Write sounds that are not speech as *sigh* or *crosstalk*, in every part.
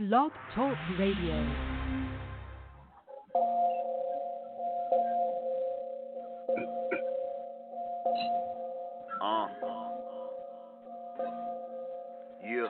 Blog Talk Radio. Uh. Yeah.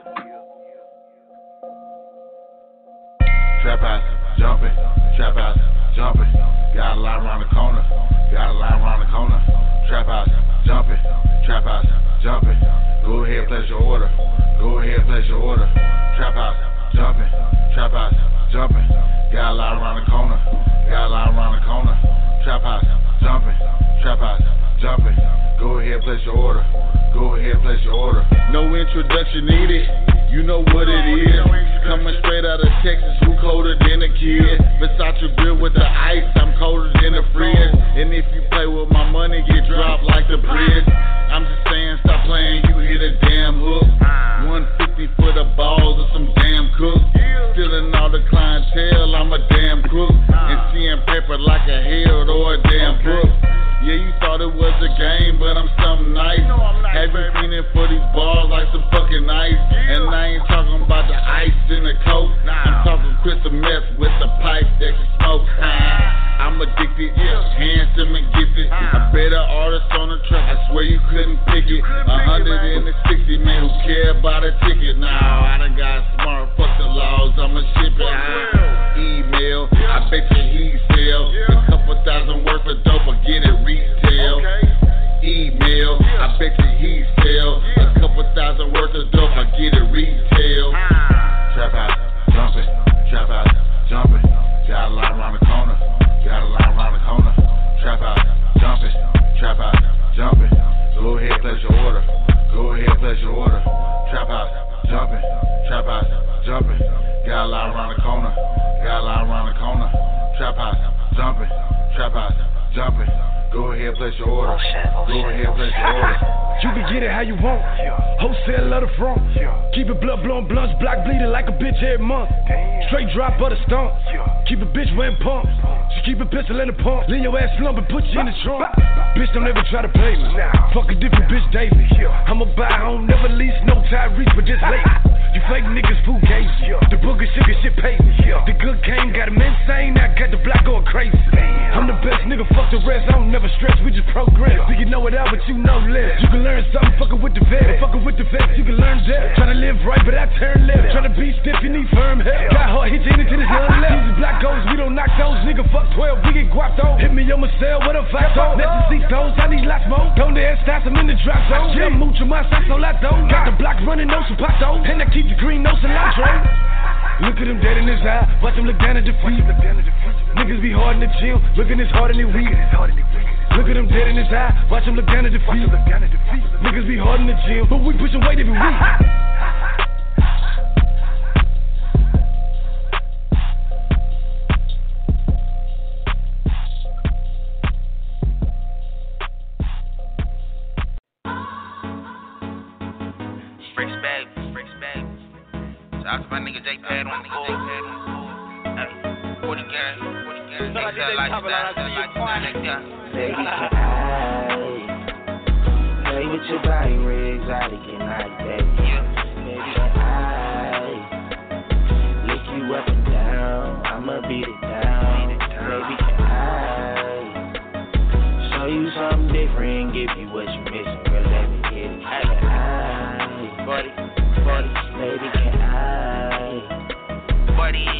Trap house, jumping, trap house, jumping. Got a line around the corner, got a line around the corner. Trap house, jumping, trap house, jumping. Go ahead, place your order. Go ahead, place your order. Trap house, jumping, trap house, jumping. Got a line around the corner, got a line around the corner. Trap house, jumping, trap house, jumping. Go ahead, place your order. Go ahead, place your order. No introduction needed. You know what it is. Coming straight out of Texas, who colder than a kid? Versace grill with the ice, I'm colder than a fridge. And if you play with my money, get dropped like the bridge. I'm just saying, stop playing, you hit a damn hook. Ah. 150 for the balls of some cooks. Stealing all the clientele, I'm a damn crook. And seeing paper like a hell or a damn book. Yeah, you thought it was a game, but I'm something nice. Have you feeling for these balls like some fucking ice? And I ain't talking about the ice in the coat. I'm talking crystal meth with the pipe that can smoke. I'm addicted, handsome and gifted. A better artist on the track, I swear you couldn't pick it. A hundred and sixty man who care about a ticket. Now I done got smart, fuck the laws, I'ma ship it out. Email, I bet you he sell a couple thousand worth of dope, I get it retail. Email, I bet you he sell a couple thousand worth of dope, I get it retail. Trap house, jumping. Got a line around the corner, got a line around the corner. Trap house, jumping, trap house, jumping. Go ahead, place your order. Oh, oh, Go ahead, place your order. You can get it how you want. Wholesale of the front. Keep it blood blowing blunts, block bleeding like a bitch every month. Straight drop of the stump. Keep a bitch wearing pumps. She keep a pistol in the pump. Lean your ass slump and put you in the trunk. Bitch, don't ever try to play me. Fuck a different bitch daily. I'ma buy home, never lease, no reach, but just late. You fake niggas fool games. The booger sugar shit paid me. The good game got him insane, I got the block going crazy. I'm the best nigga, fuck the rest. I don't never stress, we just progress. Think you know it all, but you know less. You can learn something, fucking with the vet. Fucking with the vets, you can learn that. Tryna live right, but I turn left. Tryna be stiff, you need firm help. Got hard, hit you into this young left. These black goals, we don't knock those. Nigga, fuck 12, we get guapped on. Hit me on my cell, what a I told? Let the see those, I need lots more. Don't dare stop, I'm in the drop zone. Yeah, mucho más, I so la Got the block running, no zapato. And I keep the green, no cilantro. Look at him dead in his eye, watch him look down at the feet. Niggas be hard in the gym, looking as hard in the week. Look at him dead in his eye, watch him look down at the feet. Niggas be hard in the gym, but we pushing weight every week. Bricks baby, bricks. Shout out to my nigga J Pad on the board. Hey, 40 gang, 40 gang. They sell lifestyle, sell lifestyle, they got. Baby, can I play with your body real exotic and I, baby? Baby, can I lick you up and down? I'ma beat it down. Baby, can I show you something different, give you what you missing? Girl, let me get it. Can I, buddy, buddy, baby, can I, buddy, buddy,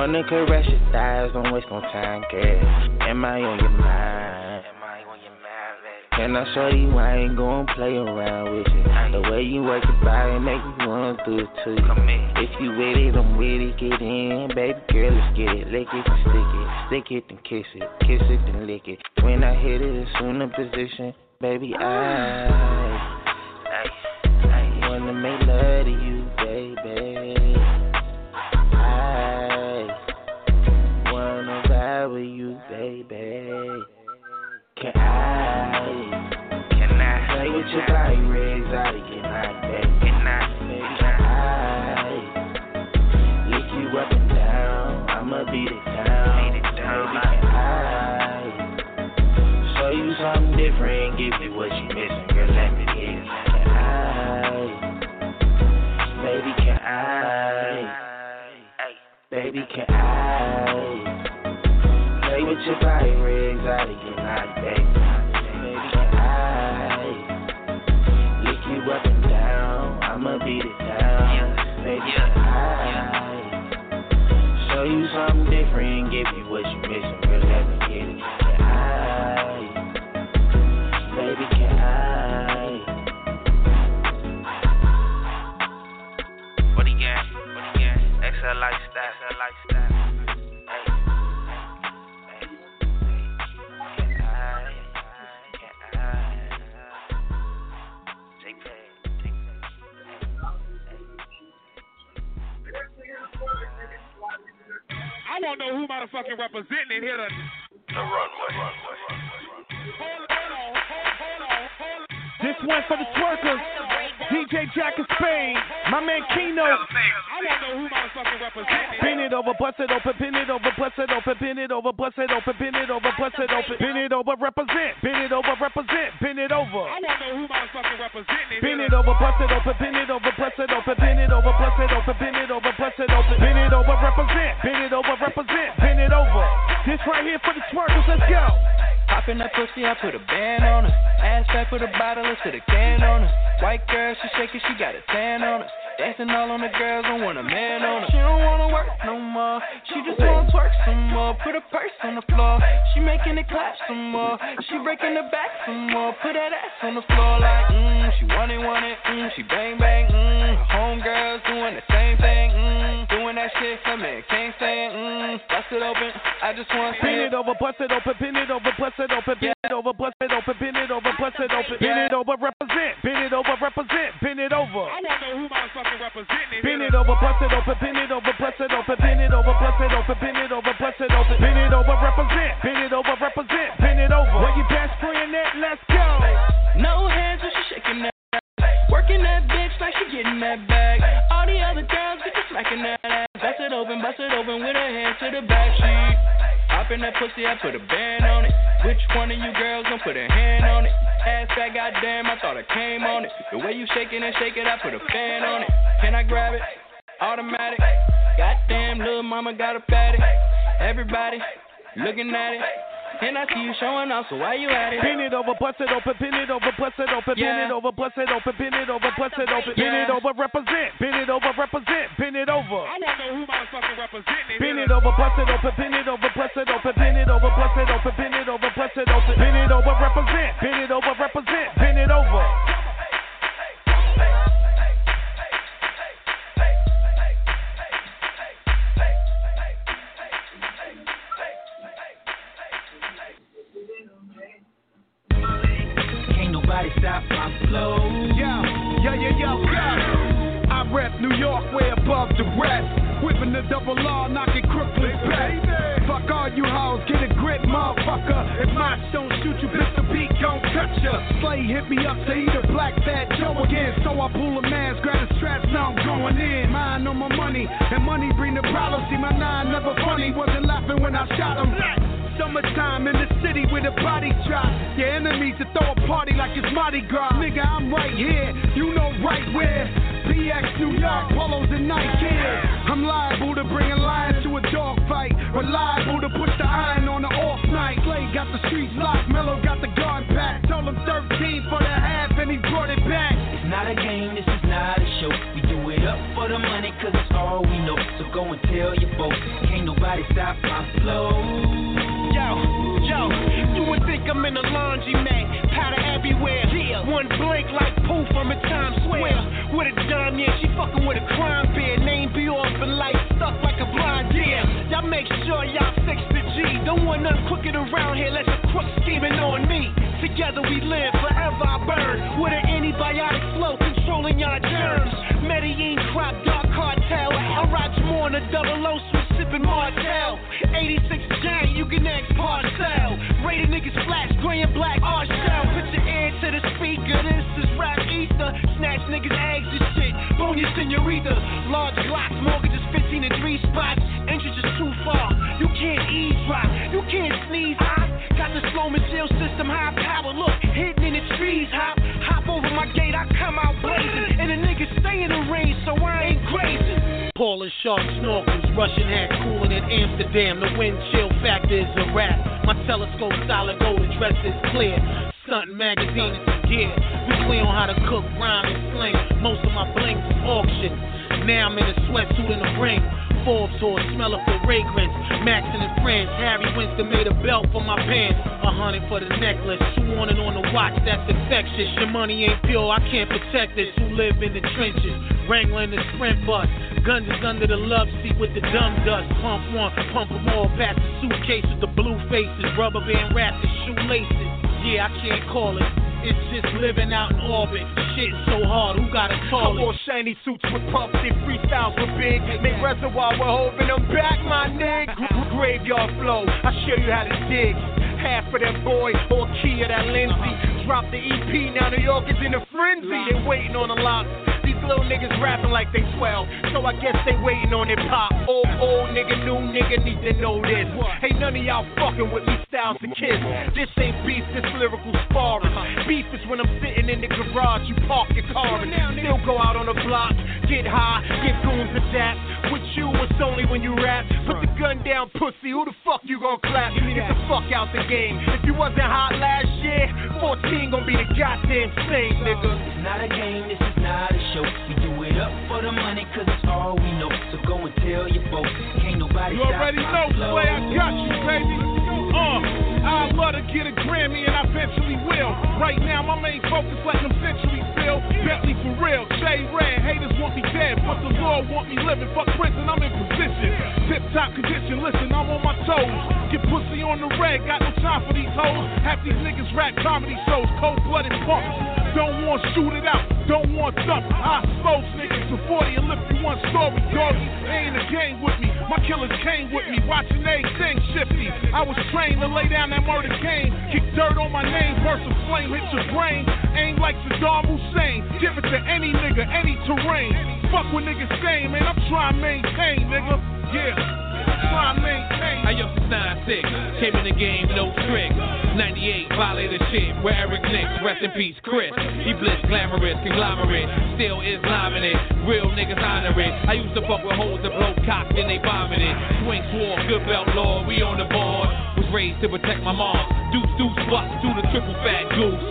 Wanna caress your thighs, don't waste no time, girl. Am I on your mind? Am I on your mind, baby? Can I show you I ain't gonna play around with you? The way you work your body make me wanna do it to you. If you with it, I'm with it, get in, baby girl, let's get it. Lick it and stick it, stick it and kiss it, kiss it and lick it. When I hit it, assume the position, baby, I, I wanna make love to you, baby. Can I? Can I? Play with your body, red exotic, and I baby. Can I? Can I? Lick you up and down. I'ma beat it down. Beat it down. Baby, can I? Show you something different, give you what you missing, girl. Let me get it. Can I? Baby, can I? Baby, can I? Your night, baby? Baby, can I lick you up and down? I'ma beat it down. Baby, can I show you something different, give you what you missing, really let me get it? I, baby, can I? Gang, for the gang. XL lifestyle, XL lifestyle. I want to know who motherfucking representing here. To... This one for the twerkers. DJ Jack of Spain. My man Keno. I want to know who motherfucking representing. Bend it over, bust it open, bend it over, bust it open, bend it over, bust it open, bend it over, bust it open, bend it over, represent, bend it over, represent, bend it over. I want to know who my motherfucking representing. Bend it over, bust it open, bend it over, bust it open, bend it over, bust it open, bend it over, bust it open, bend it over, represent, bend it over, represent, bend it over. This right here for the twerkers, let's go. Hop in that pussy, I put a band on her. Ass back, put a bottle, let's put a can on her. White girl, she shaking, she got a tan on her. Dancing all on the girls, don't want a man on her. She don't wanna work no more. She just wanna twerk some more. Put a purse on the floor. She making it clap some more. She breaking the back some more. Put that ass on the floor like, mmm. She want it, want it, mmm. She bang, bang, mmm. Homegirls doing the same thing, mmm. Doing that shit for me, can't say it, mmm. Bust it open, I just want to Bend it over, bust it open, bend it over, bust it open, bend it over, bust it open, bend it over, bust it open, bend it over, represent, bend it over, represent, bend it over. I want to know who motherfucking representing. Bend it over, bust it open, bend it over, bust it open, bend it over, bust it open, bend it over, bust it open, bend it over, represent, bend it over, represent, bend it over. Where your best friend at? Let's go. No hands when she shaking that ass. Working that bitch like she getting that bag. All the other girls get to smacking that ass. The hop in that pussy, I put a band on it. Which one of you girls gon' put a hand on it? Ass fat, goddamn, I thought I came on it. The way you shaking and shake it, I put a fan on it. Can I grab it? Automatic. Goddamn, little mama got a fatty. Everybody looking at it. And I see you showing off, so why you at it? Bend it over, bust it open, bend it over, bust it open, bend Yeah. it over, bust it open, bend it over, bust it open, bend Yeah. it over, represent, bend it over, represent, bend it over. I want to know who motherfucking representing. Bend it over, bust it open, bend it over, bust it open, bend it over, bust it open, bend it over, bust it open, bend it over, represent, bend it over, represent, bend it over. Nobody stop my flow. Yo, yo, yo, yo, yo. I rep New York way above the rest. Whipping the double law, knocking crooklyn back. Fuck all you hoes, get a grip, motherfucker. If my don't shoot you, bitch, the beat gon' touch ya. Slay hit me up to eat a black fat Joe again. So I pull a mask, grab the straps, now I'm going in. Mine on my money, and money bring the problems. See, my nine never funny, wasn't laughing when I shot him. Summertime in the city where the body drop. Your enemies to throw a party like it's Mardi Gras. Nigga, I'm right here, you know right where. PX New York, polos and Nike. I'm liable to bring a lion to a dog fight. Reliable to push the iron on the off night. Clay got the streets locked, Mello got the guard packed. Told him 13 for the half and he brought it back. It's not a game, this is not a show. We do it up for the money, cause it's all we know. So go and tell your folks, can't nobody stop my flow. Think I'm in a laundry mat, powder everywhere. Yeah. One blink like poof from a Times Square. With a dime, yeah, she fucking with a crime bear. Name be off and light stuck like a blind deer. Y'all make sure y'all fix the G. Don't want none crooked around here, let the crook scheming on me. Together we live, forever I burn. With an antibiotic flow controlling y'all germs. Medellin crop, dark cartel. I ride more on a double O, sipping Martell. 86 giant, you can ask parcel. Rated niggas flash, gray and black, our shell. Put your ear to the speaker, this is rap ether. Snatch niggas' eggs and shit. Bone your senorita. Large glocks, mortgages 15 and 3 spots. Entrance is too far. You can't eavesdrop, you can't sneeze. I got the slow jail system, high power. Look, hidden in the trees. Hop, hop over my gate, I come out blazing. And the niggas stay in the rain, so I ain't crazy. Paula shark snorkels, Russian hat cooling in Amsterdam. The wind chill factor is a wrap. My telescope solid gold address is clear. Stunt magazine is gear. We clear on how to cook, rhyme, and sling. Most of my blinks is auction. Now I'm in a sweatsuit and a ring. Forbes or smell of the fragrance. Max and his friends. Harry Winston made a belt for my pants. A hundred for the necklace. Two on and on the watch, that's infectious. Your money ain't pure, I can't protect this. Who live in the trenches? Wrangling the sprint bus. Guns is under the love seat with the dumb dust. Pump one, pump them all past the suitcase with the blue faces. Rubber band wrapped in shoelaces. Yeah, I can't call it. It's just living out in orbit. Shit so hard, who got a toilet? I wore shiny suits with puffs and freestyles were big. Make reservoir with hoping I'm back, my nigga. *laughs* Graveyard flow, I show you how to dig. Half of that boy or key of that Lindsay. Drop the EP, now New York is in a frenzy. They waiting on a lot. Little niggas rapping like they 12, so I guess they waiting on it pop. Old, old nigga, new nigga need to know this. Ain't none of y'all fucking with me, styles and kids. This ain't beef, this lyrical sparring. Beef is when I'm sitting in the garage, you park your car and still go out on the block, get high, get goons to dap. With you, it's only when you rap. Put the gun down, pussy. Who the fuck you gonna clap? Get the fuck out the game. If you wasn't hot last year, 14 gon' be the goddamn same, nigga. It's not a game, this is not a show. We do it up for the money, cause it's all we know. So go and tell your folks. Can't nobody You already know, Slay, I got you, baby. Uh, I'd love to get a Grammy and I eventually will. Right now, my main focus letting them centuries fill. Bentley for real, J Red, haters want me dead, but the Lord want me living. Fuck prison, I'm in position. Tip top condition, listen, I'm on my toes. Get pussy on the red, got no time for these hoes. Half these niggas rap comedy shows, cold blooded punks. Don't want shoot it out, don't want thump. I expose niggas to 40 and lift you one story, doggy. They ain't a game with me, my killers came with me, watching everything shifty. I was trained to lay down that murder game, kick dirt on my name, burst a flame, hit your brain. Aim like Saddam Hussein, give it to any nigga, any terrain. Fuck what niggas saying, man, I'm trying to maintain, nigga. Yeah, trying to maintain. I to sign six, came in the game, no tricks. 98, violated shit, where Eric Nicks, rest in peace, Chris. He blitz, glamorous, conglomerate, still Islamic it. Real niggas honor it. I used to fuck with hoes that blow cock, then they vomit it. Swing swore, good belt lord, we on the board. Was raised to protect my mom. Deuce, deuce, bust, do the triple fat goose.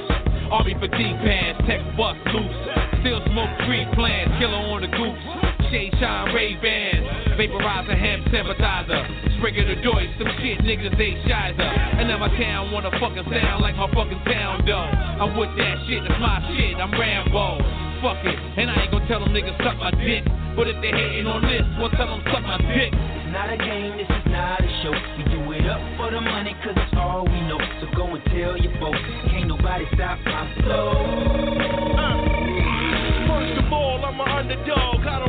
Army fatigue pants, tech bust loose. Still smoke tree plants, killer on the goose. Shade shine, Ray Bans, vaporizer, hemp sympathizer. Springer the joints, some shit niggas they shizer. And now my town wanna fucking sound like my fucking town though. I'm with that shit, that's my shit, I'm Rambo. Fuck it, and I ain't gonna tell them niggas suck my dick. But if they hating on this, well tell them suck my dick. It's not a game, this is not a show. We do it up for the money, cause it's all we know. So go and tell your folks. Can't nobody stop my flow. Uh, first of all, I'm an underdog. I don't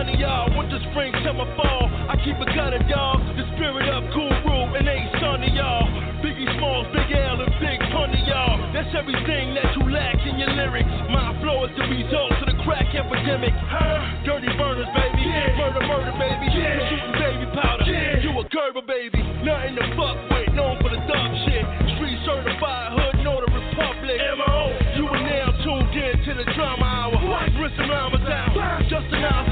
none of y'all. Winter, spring, summer, fall. I keep a gun gutter, dog. The spirit of cool rule and ain't son of y'all. Biggie Smalls, Big L, and Big Pun of y'all. That's everything that you lack in your lyrics. My flow is the result of the crack epidemic. Huh? Dirty burners, baby. Murder, murder, baby. Shooting baby powder. You a Gerber, baby. Nothing to fuck with. Known for the dumb shit. Street certified hood, know the Republic. M.O. in the drama hour. Brisson Rhymes out. Just loud.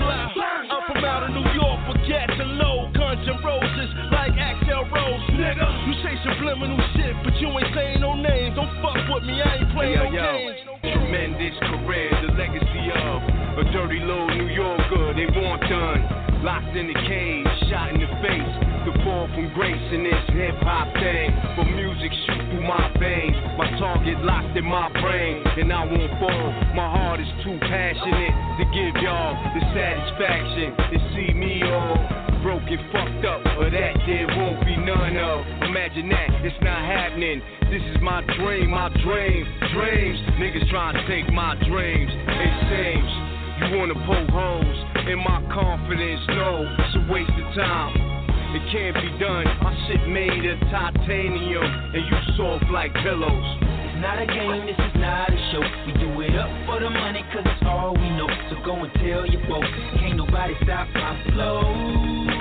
I'm from out of New York gas low guns and roses like Axl Rose. Nigga, you say subliminal shit, but you ain't saying no names. Don't fuck with me, I ain't playing no Yo, yo, games. tremendous career, the legacy of a dirty little New Yorker. They want done, locked in the cage, shot in the face. The fall from grace in this hip hop thing, but music shoot through my veins. My target locked in my brain, and I won't fall. My heart is too passionate to give y'all the satisfaction to see me all broken, fucked up, but that there won't be none of. Imagine that, it's not happening. This is my dream, my dream, dreams. Niggas trying to take my dreams. It seems you wanna poke holes in my confidence. No, it's a waste of time. It can't be done. My shit made of titanium, and you soft like pillows. It's not a game, this is not a show. We do it up for the money, cause it's all we know. So go and tell your folks. Can't nobody stop my flow.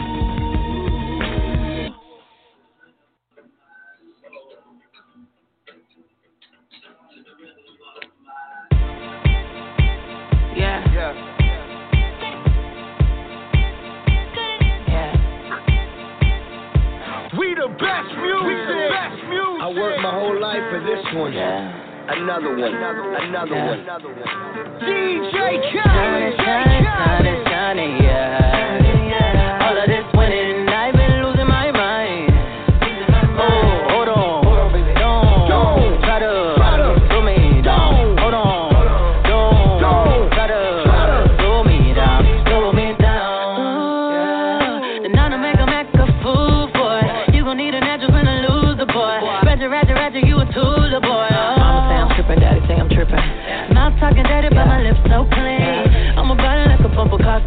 best music. Best music. I worked my whole life for this one. Yeah. Another one. Another one. Another one. DJ Khaled. Shining, shining, shining, yeah.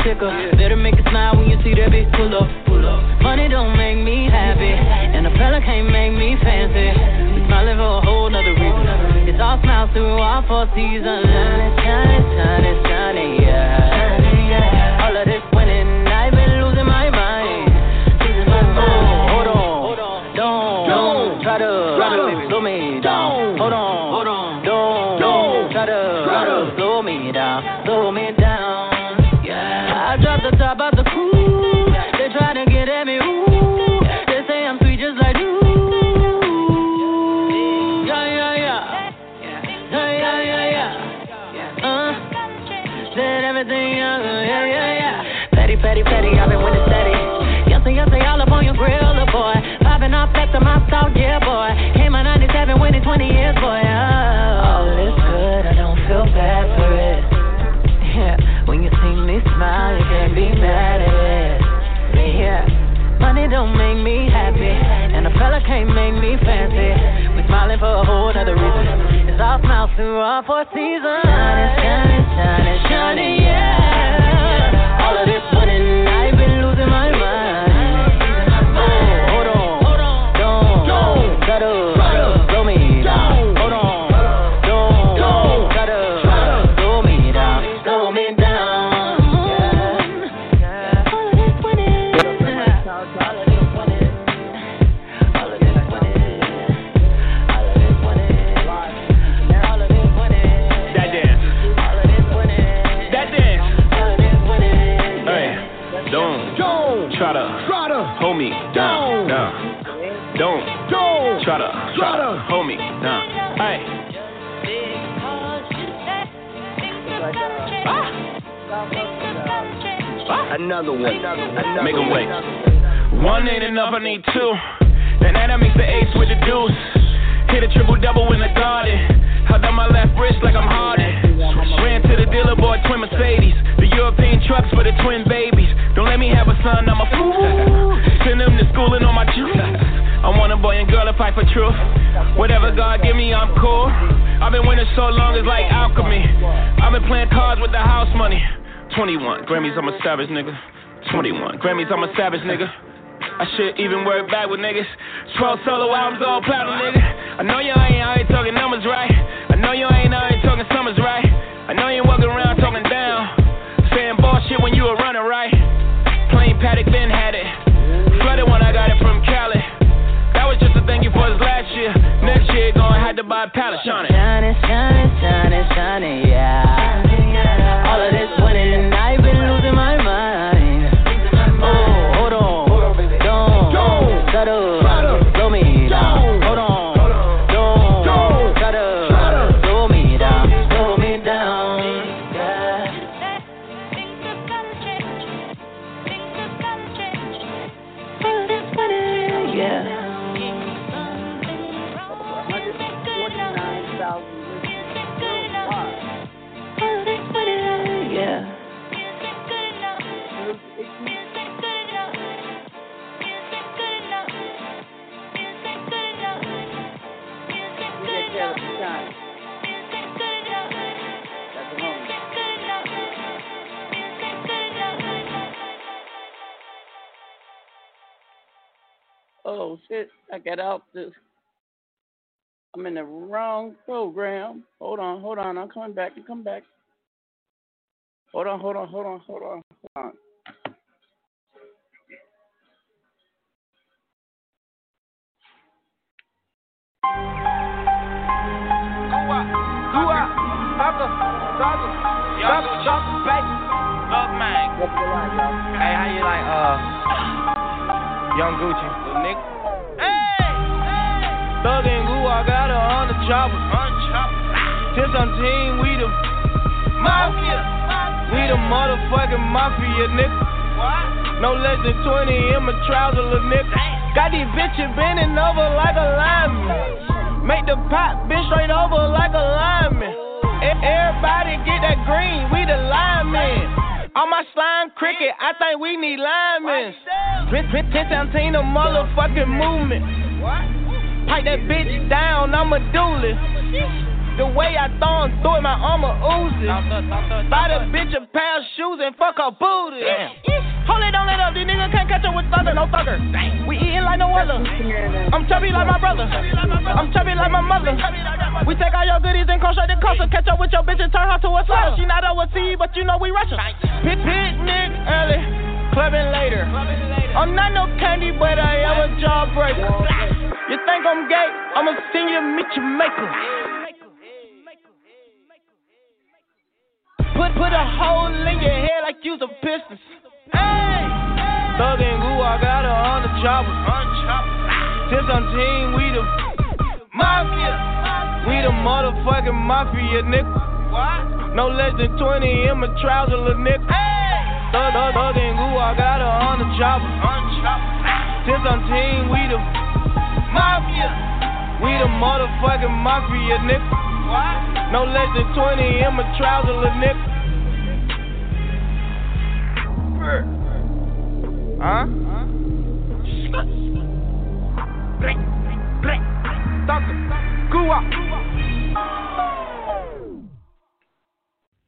ticker. Yeah. Better make a smile when you see that bitch pull up. Pull up. Money don't make me happy, and a fella can't make me fancy. We smiling for a whole nother reason. It's all smiles through all four seasons. Shining, shining, shining, shining, yeah. All of this smiling for a whole nother reason. It's all smiles through all four seasons. Shining, shining, shining, shining, yeah. nigga. 21 Grammys, I'm a savage, nigga. I should even work back with niggas. 12 solo albums, all platinum, nigga. I know y'all ain't ain't Oh shit, I got out this. I'm in the wrong program. Hold on, hold on. I'm coming back. I'm back. Hold on, hold on, hold on, hold on, hold on. Go up, go up, brother, brother, brother, brother, baby. Love mine. Hey, how you like, uh, Young Gucci. Little nigga. Hey, hey. Thug and Goo, I got a hundred choppers. Since I'm team, we the mafia. We the motherfucking mafia, nigga. What? No less than 20 in my trouser, little nigga. Damn. Got these bitches bending over like a lineman. Make the pop bend straight over like a lineman. Everybody get that green, we the linemen. On my slime cricket, I think we need linemen. Santino motherfucking movement. Pipe that bitch down, I'm a duelist. The way I him through it, my armor oozing. Buy the bitch a pair of shoes and fuck her booty. Hold it, don't let up. These niggas can't catch up with thunder, no thugger. We eating like no other. I'm chubby like my brother. I'm chubby like my mother. We take all your goodies and straight to Costa. Catch up with your bitch and turn her to a slut. She not overseas, but you know we Russian. Pit, picnic early, clubbing later. I'm not no candy, but I am a jawbreaker. You think I'm gay? I'ma send you meet your maker. Put put a hole in your head like you's a pistol. Hey, Thug and goo, I got her on the chopper. Since I'm team, we the mafia. We the motherfucking mafia, nigga. What? No less than 20 in my trouser, little nigga. Thug, thug, thug and goo, I got her on the chopper. Since I'm team, we the mafia. We the motherfucking mafia, nigga. What? No less than 20 in my trouser, little nigga. Huh?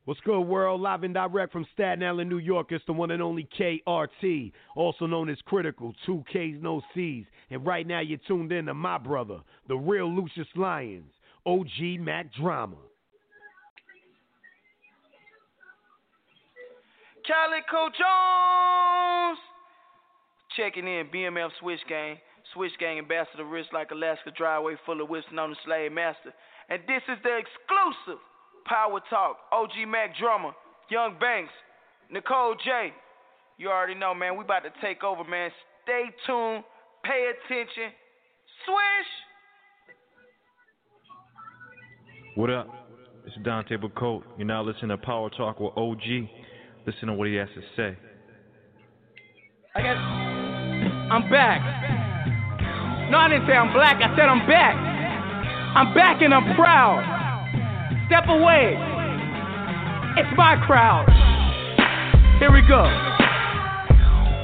What's good, world? Live and direct from Staten Island, New York. It's the one and only KRT, also known as Critical, two Ks, no Cs. And right now, you're tuned in to my brother, the real Lucious Lyons, OG Mac Drama. Calico Jones. Checking in, BMF Switch Gang. Switch Gang ambassador, wrist like Alaska driveway full of whips known the slave master. And this is the exclusive Power Talk. OG Mac Drama, Young Banks, Nicole J. You already know, man. We about to take over, man. Stay tuned. Pay attention. Swish. What up? It's Dante Bacote. You're now listening to Power Talk with OG. Listen to what he has to say. I guess I'm back. No, I didn't say I'm black. I said I'm back. I'm back and I'm proud. Step away. It's my crowd. Here we go.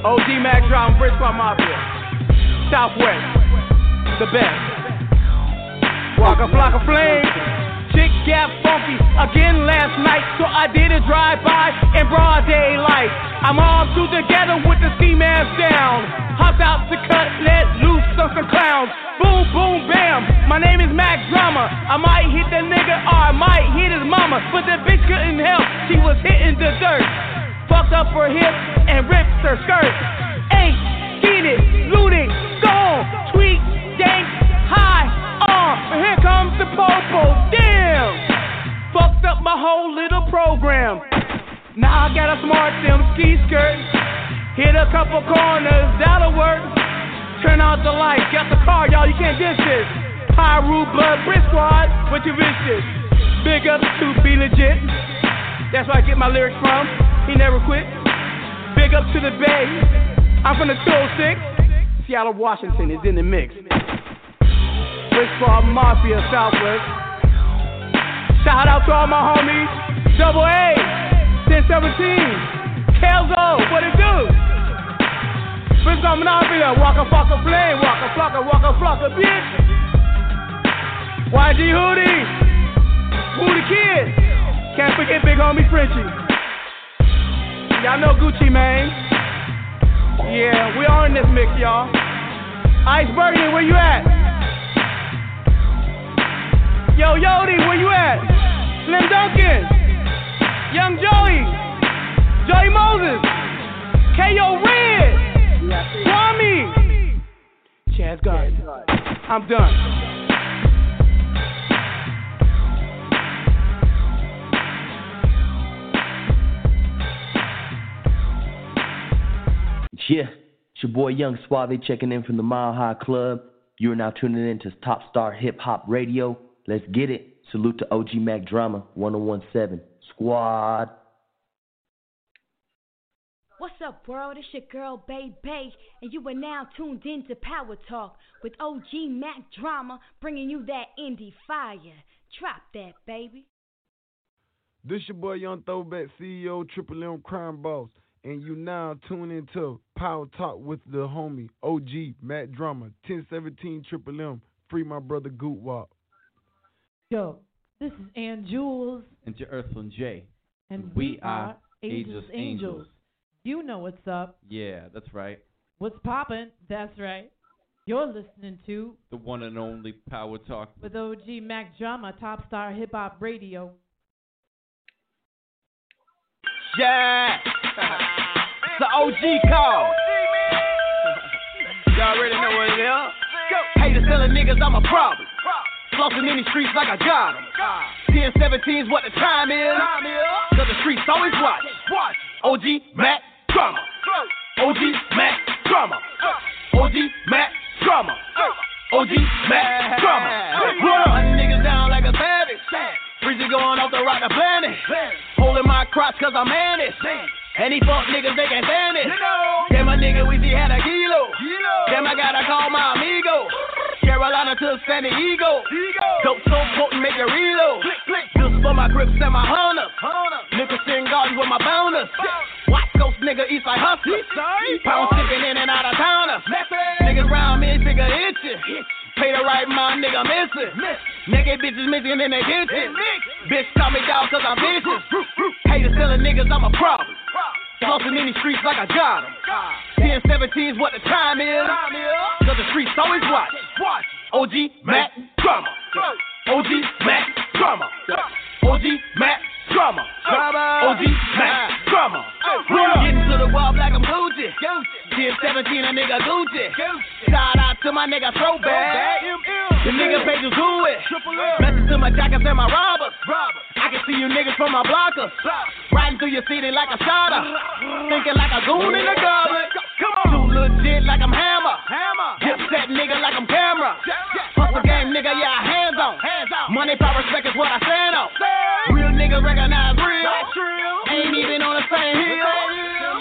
OG Mac Drum, Brisbane Mafia. Southwest. The best. Walk a flock of flames. Chick got funky again last night, so I did a drive by in broad daylight. I'm all two together with the ski mask down. Hop out to cut, let loose on some clowns. Boom, boom, bam. My name is Mac Drama. I might hit the nigga or I might hit his mama, but the bitch couldn't help. She was hitting the dirt. Fucked up her hip and ripped her skirt. Ain't the popo. Damn! Fucked up my whole little program. Now I got a smart them ski skirt. Hit a couple corners, that'll work. Turn out the lights, got the car, y'all, you can't diss this. Root blood, brick squad, what you vicious. Big up to be legit. That's where I get my lyrics from. He never quit. Big up to the Bay. I'm from the 206. Seattle, Washington is in the mix. Westfall Mafia, Southwest. Shout out to all my homies. Double A, 1017. Kelzo, what it do? Frisco Mafia, walk a fuck a flame, walk a flock a walk a flock a bitch. YG Hootie, Hootie Kid. Can't forget big homie Frenchie. Y'all know Gucci man. Yeah, we are in this mix, y'all. Iceberg, where you at? Yo, Yodi, where you at? Slim Duncan, Young Joey, Joey Moses, K.O. Red, Kwame, Chaz God. I'm done. Yeah, it's your boy Young Suave checking in from the Mile High Club. You are now tuning in to Top Star Hip Hop Radio. Let's get it. Salute to OG Mac Drama 1017 Squad. What's up, world? It's your girl, Bay Bay, and you are now tuned in to Power Talk with OG Mac Drama, bringing you that indie fire. Drop that, baby. This your boy Young Throwback CEO, Triple M Crime Boss, and you now tune into Power Talk with the homie OG Mac Drama, 1017 Triple M. Free my brother Goot Wop. Yo, this is Ann Jules. And your Earthling J. And we, we are Ageless Angels. You know what's up. Yeah, that's right. What's poppin'? That's right. You're listening to The one and only Power Talk. with OG Mac Drama, Top Star Hip Hop Radio. Yeah. it's *laughs* the OG call. *laughs* Y'all already know what it is. Haters telling niggas I'm a problem. Flossing in these streets like I got got 'em. 10 17's what the time is. Cause the streets always watch. OG Mac Drama. OG Mac Drama. OG Mac Drama. OG Mac Drama. Hunting niggas down like a savage. Breezy going off the rock the planet. Holding my crotch cause I'm. And these fuck niggas, they can't stand it. Damn, my nigga Weezy had a kilo. Damn, I gotta call my amigo. Carolina to San Diego. Dope so potent, make it reload. This for my grips and my hunters. Nickerson Gardens with my bounders. West Coast nigga, East Side hustlers. Pound sipping in and out of towners. Niggas round me, figure itchy. Pay the right mind, nigga missing. Naked bitches missing in their kitchen. Bitch call me dog cause I'm vicious. Haters telling niggas I'm a problem. Flossing in these streets like I got 'em. 10 17's what the time is. Cause the streets always watch. OG Mac Drama. OG Mac Drama. OG Mac Drama. OG Mac Drama. Getting to the wall like I'm Gucci. 10 17 a nigga Gucci. Shout out to my nigga Throwback. The nigga pages who it. Message to my jackets and my robbers. I can see you niggas from my blockers. Riding through your city like a shotter. Thinking like a goon in the garbage. Too legit like I'm hammer. Hip set nigga like I'm camera. Hustle game nigga, yeah, hands on. Money, power, respect is what I stand on. Real nigga recognize real. Ain't even on the same hill.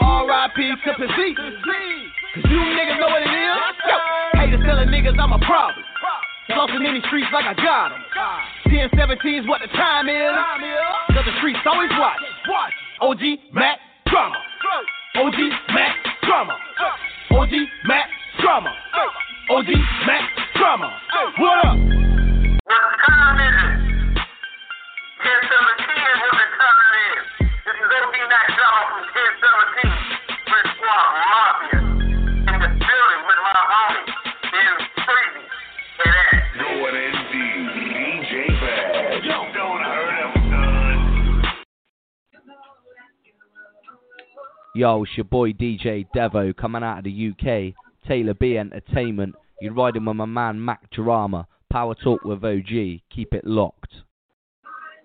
R.I.P. to Pizzy. Cause you niggas know what it is. Yo, haters telling niggas I'm a problem. Flossing in these streets like I got 'em. 10 17's what the time is. Cause the streets always watch. OG Mac Drama. OG Mac Drama. OG Mac Drama. OG Mac Drama. What up? Yo, it's your boy DJ Devo coming out of the UK. Taylor B Entertainment. You're riding with my man Mac Drama. Power Talk with OG. Keep it locked.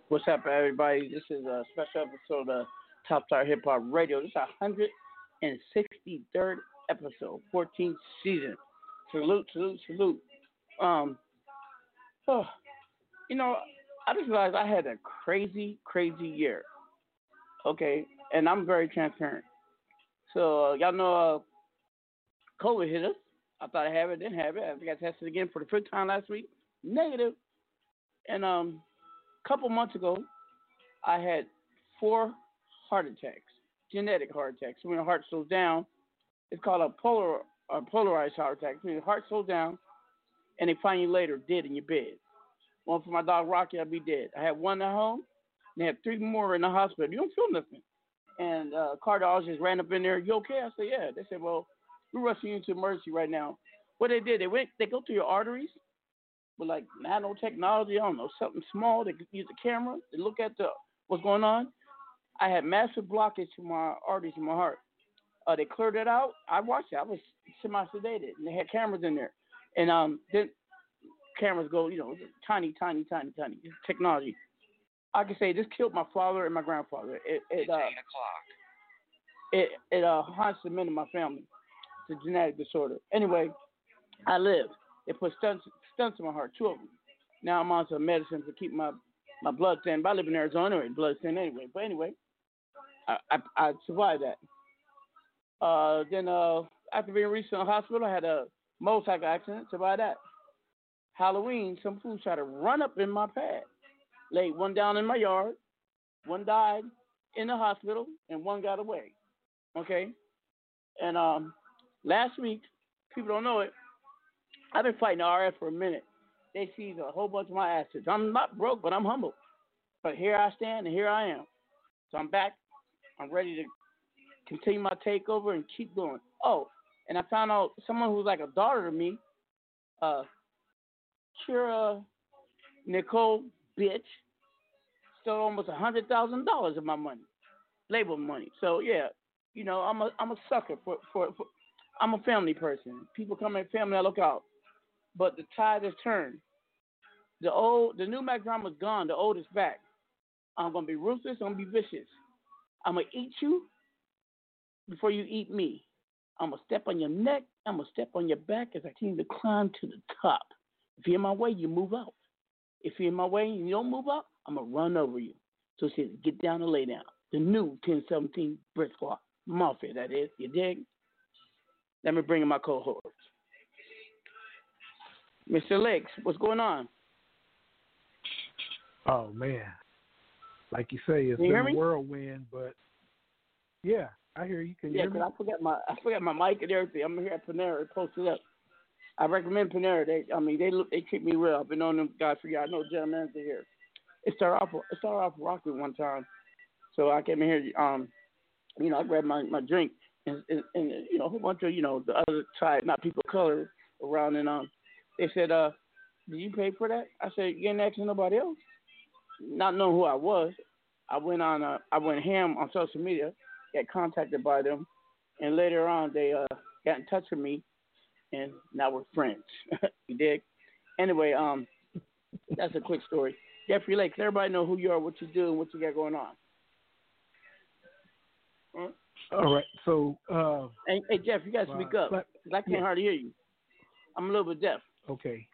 What's up, everybody? This is a special episode of Top Star Hip Hop Radio. This is 163rd episode, 14th season. Salute, salute, salute. Um, oh, you know, I just realized I had a crazy, crazy year. Okay, and I'm very transparent. So y'all know uh, COVID hit us. I thought I had it, didn't have it. I got tested again for the fifth time last week, negative. And um, a couple months ago, I had four heart attacks, genetic heart attacks. When the heart slows down, it's called a polar, a polarized heart attack. When the heart slows down, and they find you later dead in your bed. One for my dog Rocky, I'd be dead. I had one at home, and they had three more in the hospital. You don't feel nothing. And uh, cardiologist ran up in there. You okay? I said, yeah. They said, well, we're rushing you to emergency right now. What they did, they went, they go through your arteries with like nanotechnology. I don't know, something small. They use a camera. They look at the what's going on. I had massive blockage to my arteries in my heart. Uh, they cleared it out. I watched it. I was semi-sedated, and they had cameras in there. And um, then cameras go, you know, tiny, tiny, tiny, tiny technology. I can say this killed my father and my grandfather. It it uh, it it uh haunts the men in my family. It's a genetic disorder. Anyway, I live. It put stents stents in my heart, two of them. Now I'm on some medicine to keep my my blood thin. But I live in Arizona, anyway, blood thin anyway. But anyway, I I, I survived that. Uh, then uh, after being recently in the hospital, I had a motorcycle accident. Survived that. Halloween, some fools tried to run up in my pad. Laid one down in my yard, one died in the hospital, and one got away. Okay? And um, last week, people don't know it, I've been fighting the RF for a minute. They seized a whole bunch of my assets. I'm not broke, but I'm humble. But here I stand, and here I am. So I'm back. I'm ready to continue my takeover and keep going. Oh, and I found out someone who's like a daughter to me, uh, Kira Nicole bitch, stole almost a hundred thousand dollars of my money, labor money. So yeah, you know I'm a I'm a sucker for, for, for I'm a family person. People come in family, I look out. But the tide has turned. The old, the new Mac Drama's gone. The old is back. I'm gonna be ruthless. I'm gonna be vicious. I'm gonna eat you before you eat me. I'm gonna step on your neck. I'm gonna step on your back as I continue to climb to the top. If you're in my way, you move out. If you're in my way and you don't move out, I'm gonna run over you. So it says, get down and lay down. The new 1017 Brick Squad Mafia, that is. You dig? Let me bring in my cohorts. Mr. Lakes, what's going on? Oh man, like you say, it's you been a whirlwind, but yeah, I hear you. Can you Yeah, hear me? 'cause I forgot my I forgot my mic and everything. I'm here at Panera. Posted up. I recommend Panera. They, I mean, they look, they treat me well. I've been on them guys for years. I know general manager here. It started off, it started off rocking one time, so I came in here. Um, you know, I grabbed my my drink and, and, and you know a whole bunch of you know the other side, not people of color around, and um, they said, uh, did you pay for that? I said, you ain't asking nobody else. Not knowing who I was, I went on, uh, I went ham on social media, got contacted by them, and later on they uh got in touch with me, and now we're friends. *laughs* you dig? Anyway, um, that's a quick story. Jeffrey Lake, everybody know who you are, what you do, and what you got going on. Huh? All right, so uh, Hey, hey Jeff, you gotta Uh, speak up, I can't yeah. hardly hear you. I'm a little bit deaf. okay,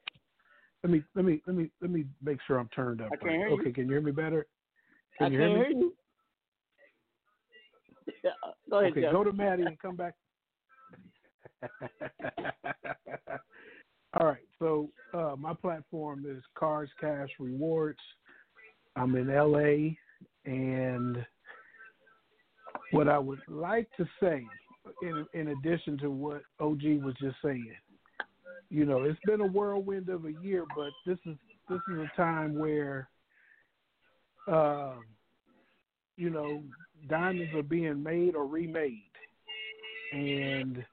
let me let me let me let me make sure I'm turned up. I can't right. hear you. Okay, can you hear me better? I Can you can't hear hear me? you. *laughs* Yeah, go ahead, okay, Jeff. go to Maddie and come back. *laughs* All right, so uh, my platform is Cars Cash Rewards. I'm in LA, and what I would like to say, in in addition to what OG was just saying, you know, it's been a whirlwind of a year, but this is this is a time where, uh, you know, diamonds are being made or remade, and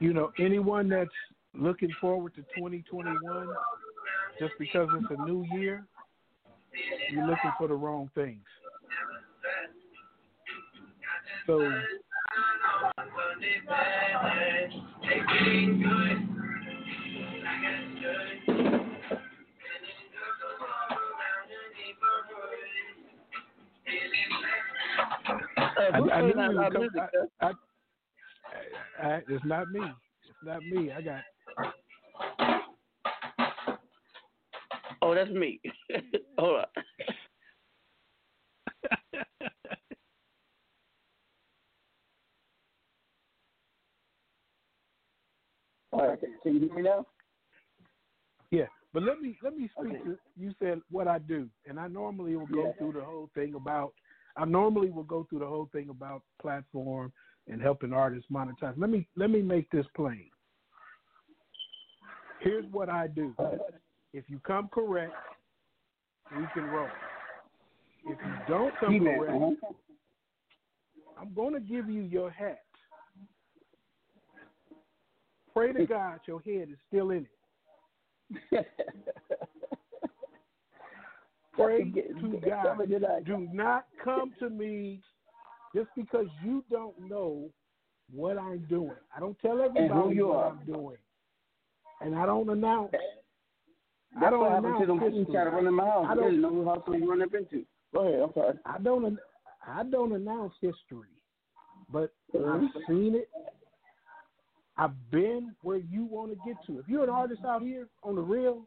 you know, anyone that's looking forward to 2021 just because it's a new year, you're looking for the wrong things. So I, I knew you would come. I. I, I, it's not me. It's not me. I got. Oh, that's me. *laughs* Hold on. All right, can you hear me now? Yeah, but let me let me speak Okay. to you. Said what I do, and I normally will go Yeah. through the whole thing about. I normally will go through the whole thing about platform and helping artists monetize. Let me let me make this plain. Here's what I do. If you come correct, we can roll. If you don't come correct. I'm going to give you your hat. Pray to God your head is still in it. *laughs* Pray to God. Do not come to me just because you don't know what I'm doing. I don't tell everybody you what are. I'm doing. And I don't announce. I don't what happened to announce them fools history. to run in my house. I I don't know who house you run up into. Go ahead, I'm sorry. I don't. an- I don't announce history, but Mhm. I've seen it. I've been where you want to get to. If you're an artist out here on the real,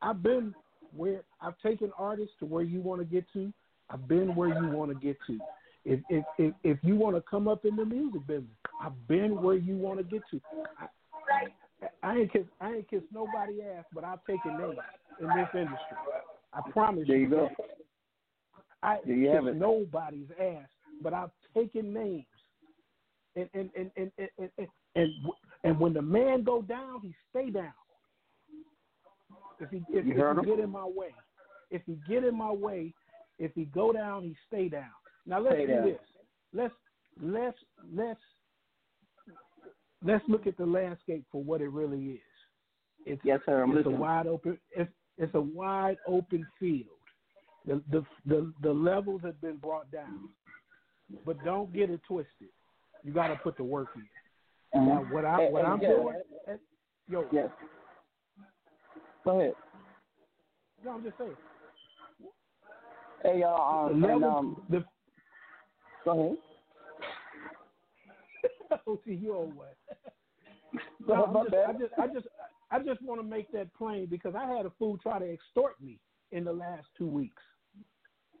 I've been where I've taken artists to where you want to get to. I've been where you want to get to. If if if, if you want to come up in the music business, I've been where you want to get to. I, I ain't kiss I ain't kiss nobody ass, but I've taken names in this industry. I promise There you go. I There you kiss nobody's ass, but I've taken names. And and and and and and, and, and, and when the man go down, he stay down. If he if, You if he him? get in my way, if he get in my way, if he go down, he stay down. Now let's Stay do down. this. Let's let's let's let's look at the landscape for what it really is. It's, Yes, sir. I'm it's listening. a wide open. It's it's a wide open field. The the the the levels have been brought down, but don't get it twisted. You got to put the work in. Mhm. Now, what I Hey, what hey, I'm Jeff. doing, eh, yo, Yes. Go ahead. no, I'm just saying. Hey, y'all. Um, the and, um, the go ahead. Oh, see you old way. *laughs* No, my just. I just, I just, I just want to make that plain because I had a fool try to extort me in the last two weeks.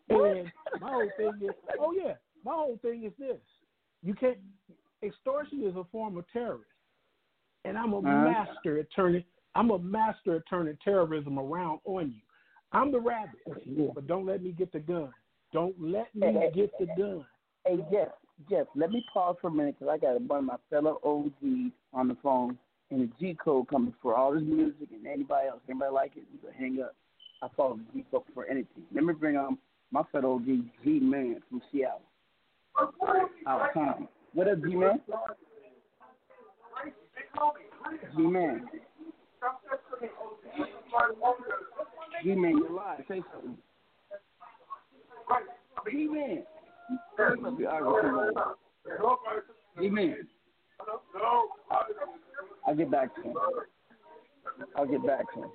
And my whole thing is, oh yeah, my whole thing is this: you can't. Extortion is a form of terrorism, and I'm a Uh-huh. master at turning. I'm a master at turning terrorism around on you. I'm the rabbit, but don't let me get the gun. Don't let me get the gun. Hey, Jeff, Jeff, let me pause for a minute because I got one of my fellow OGs on the phone and the G code coming for all this music and anybody else. Anybody like it? You hang up. I follow the G code for anything. Let me bring on my fellow OG, G Man from Seattle. Of town. What up, G Man? G Man. G Man, you're live. Say something. G Man. G Man. I'll get back to him. I'll get back to him.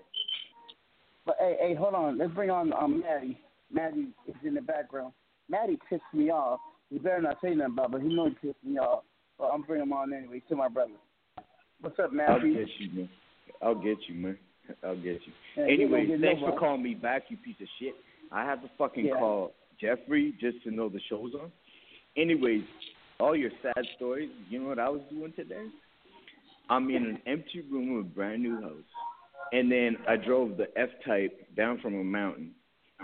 But hey, hey, hold on. Let's bring on um Maddie. Maddie is in the background. Maddie pissed me off. He better not say nothing about, it, but he knows he pissed me off. But I'm bringing him on anyway. To my brother. What's up, Maddie? I'll get you, man. I'll get you, man. I'll get you. Yeah, gonna thanks for calling me back, you piece of shit. I have to fucking Yeah. call Jeffrey just to know the show's on. Anyways, all your sad stories, you know what I was doing today? I'm in an empty room with a brand new house. And then I drove the F type down from a mountain.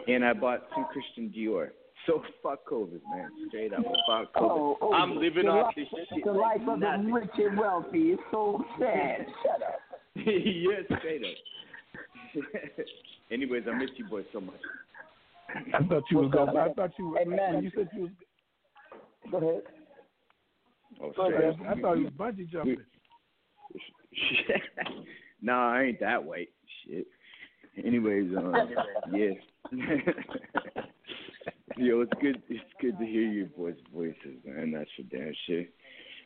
And I bought some Christian Dior. So *laughs* fuck COVID, man. Straight up. Fuck COVID. Oh, oh, I'm living off life, this shit. The life like of the rich and wealthy is so sad. *laughs* Shut up. *laughs* yes, straight up. Anyways, I miss you boys so much. I thought you was What's up, going. I thought you. Hey, man. You said you was. Go ahead. Oh, I straight up. thought you was bungee jumping. *laughs* nah, I ain't that white. Shit. Anyways, um, yeah. *laughs* Yo, it's good. It's good to hear your boys' voices, man. That's for damn shit.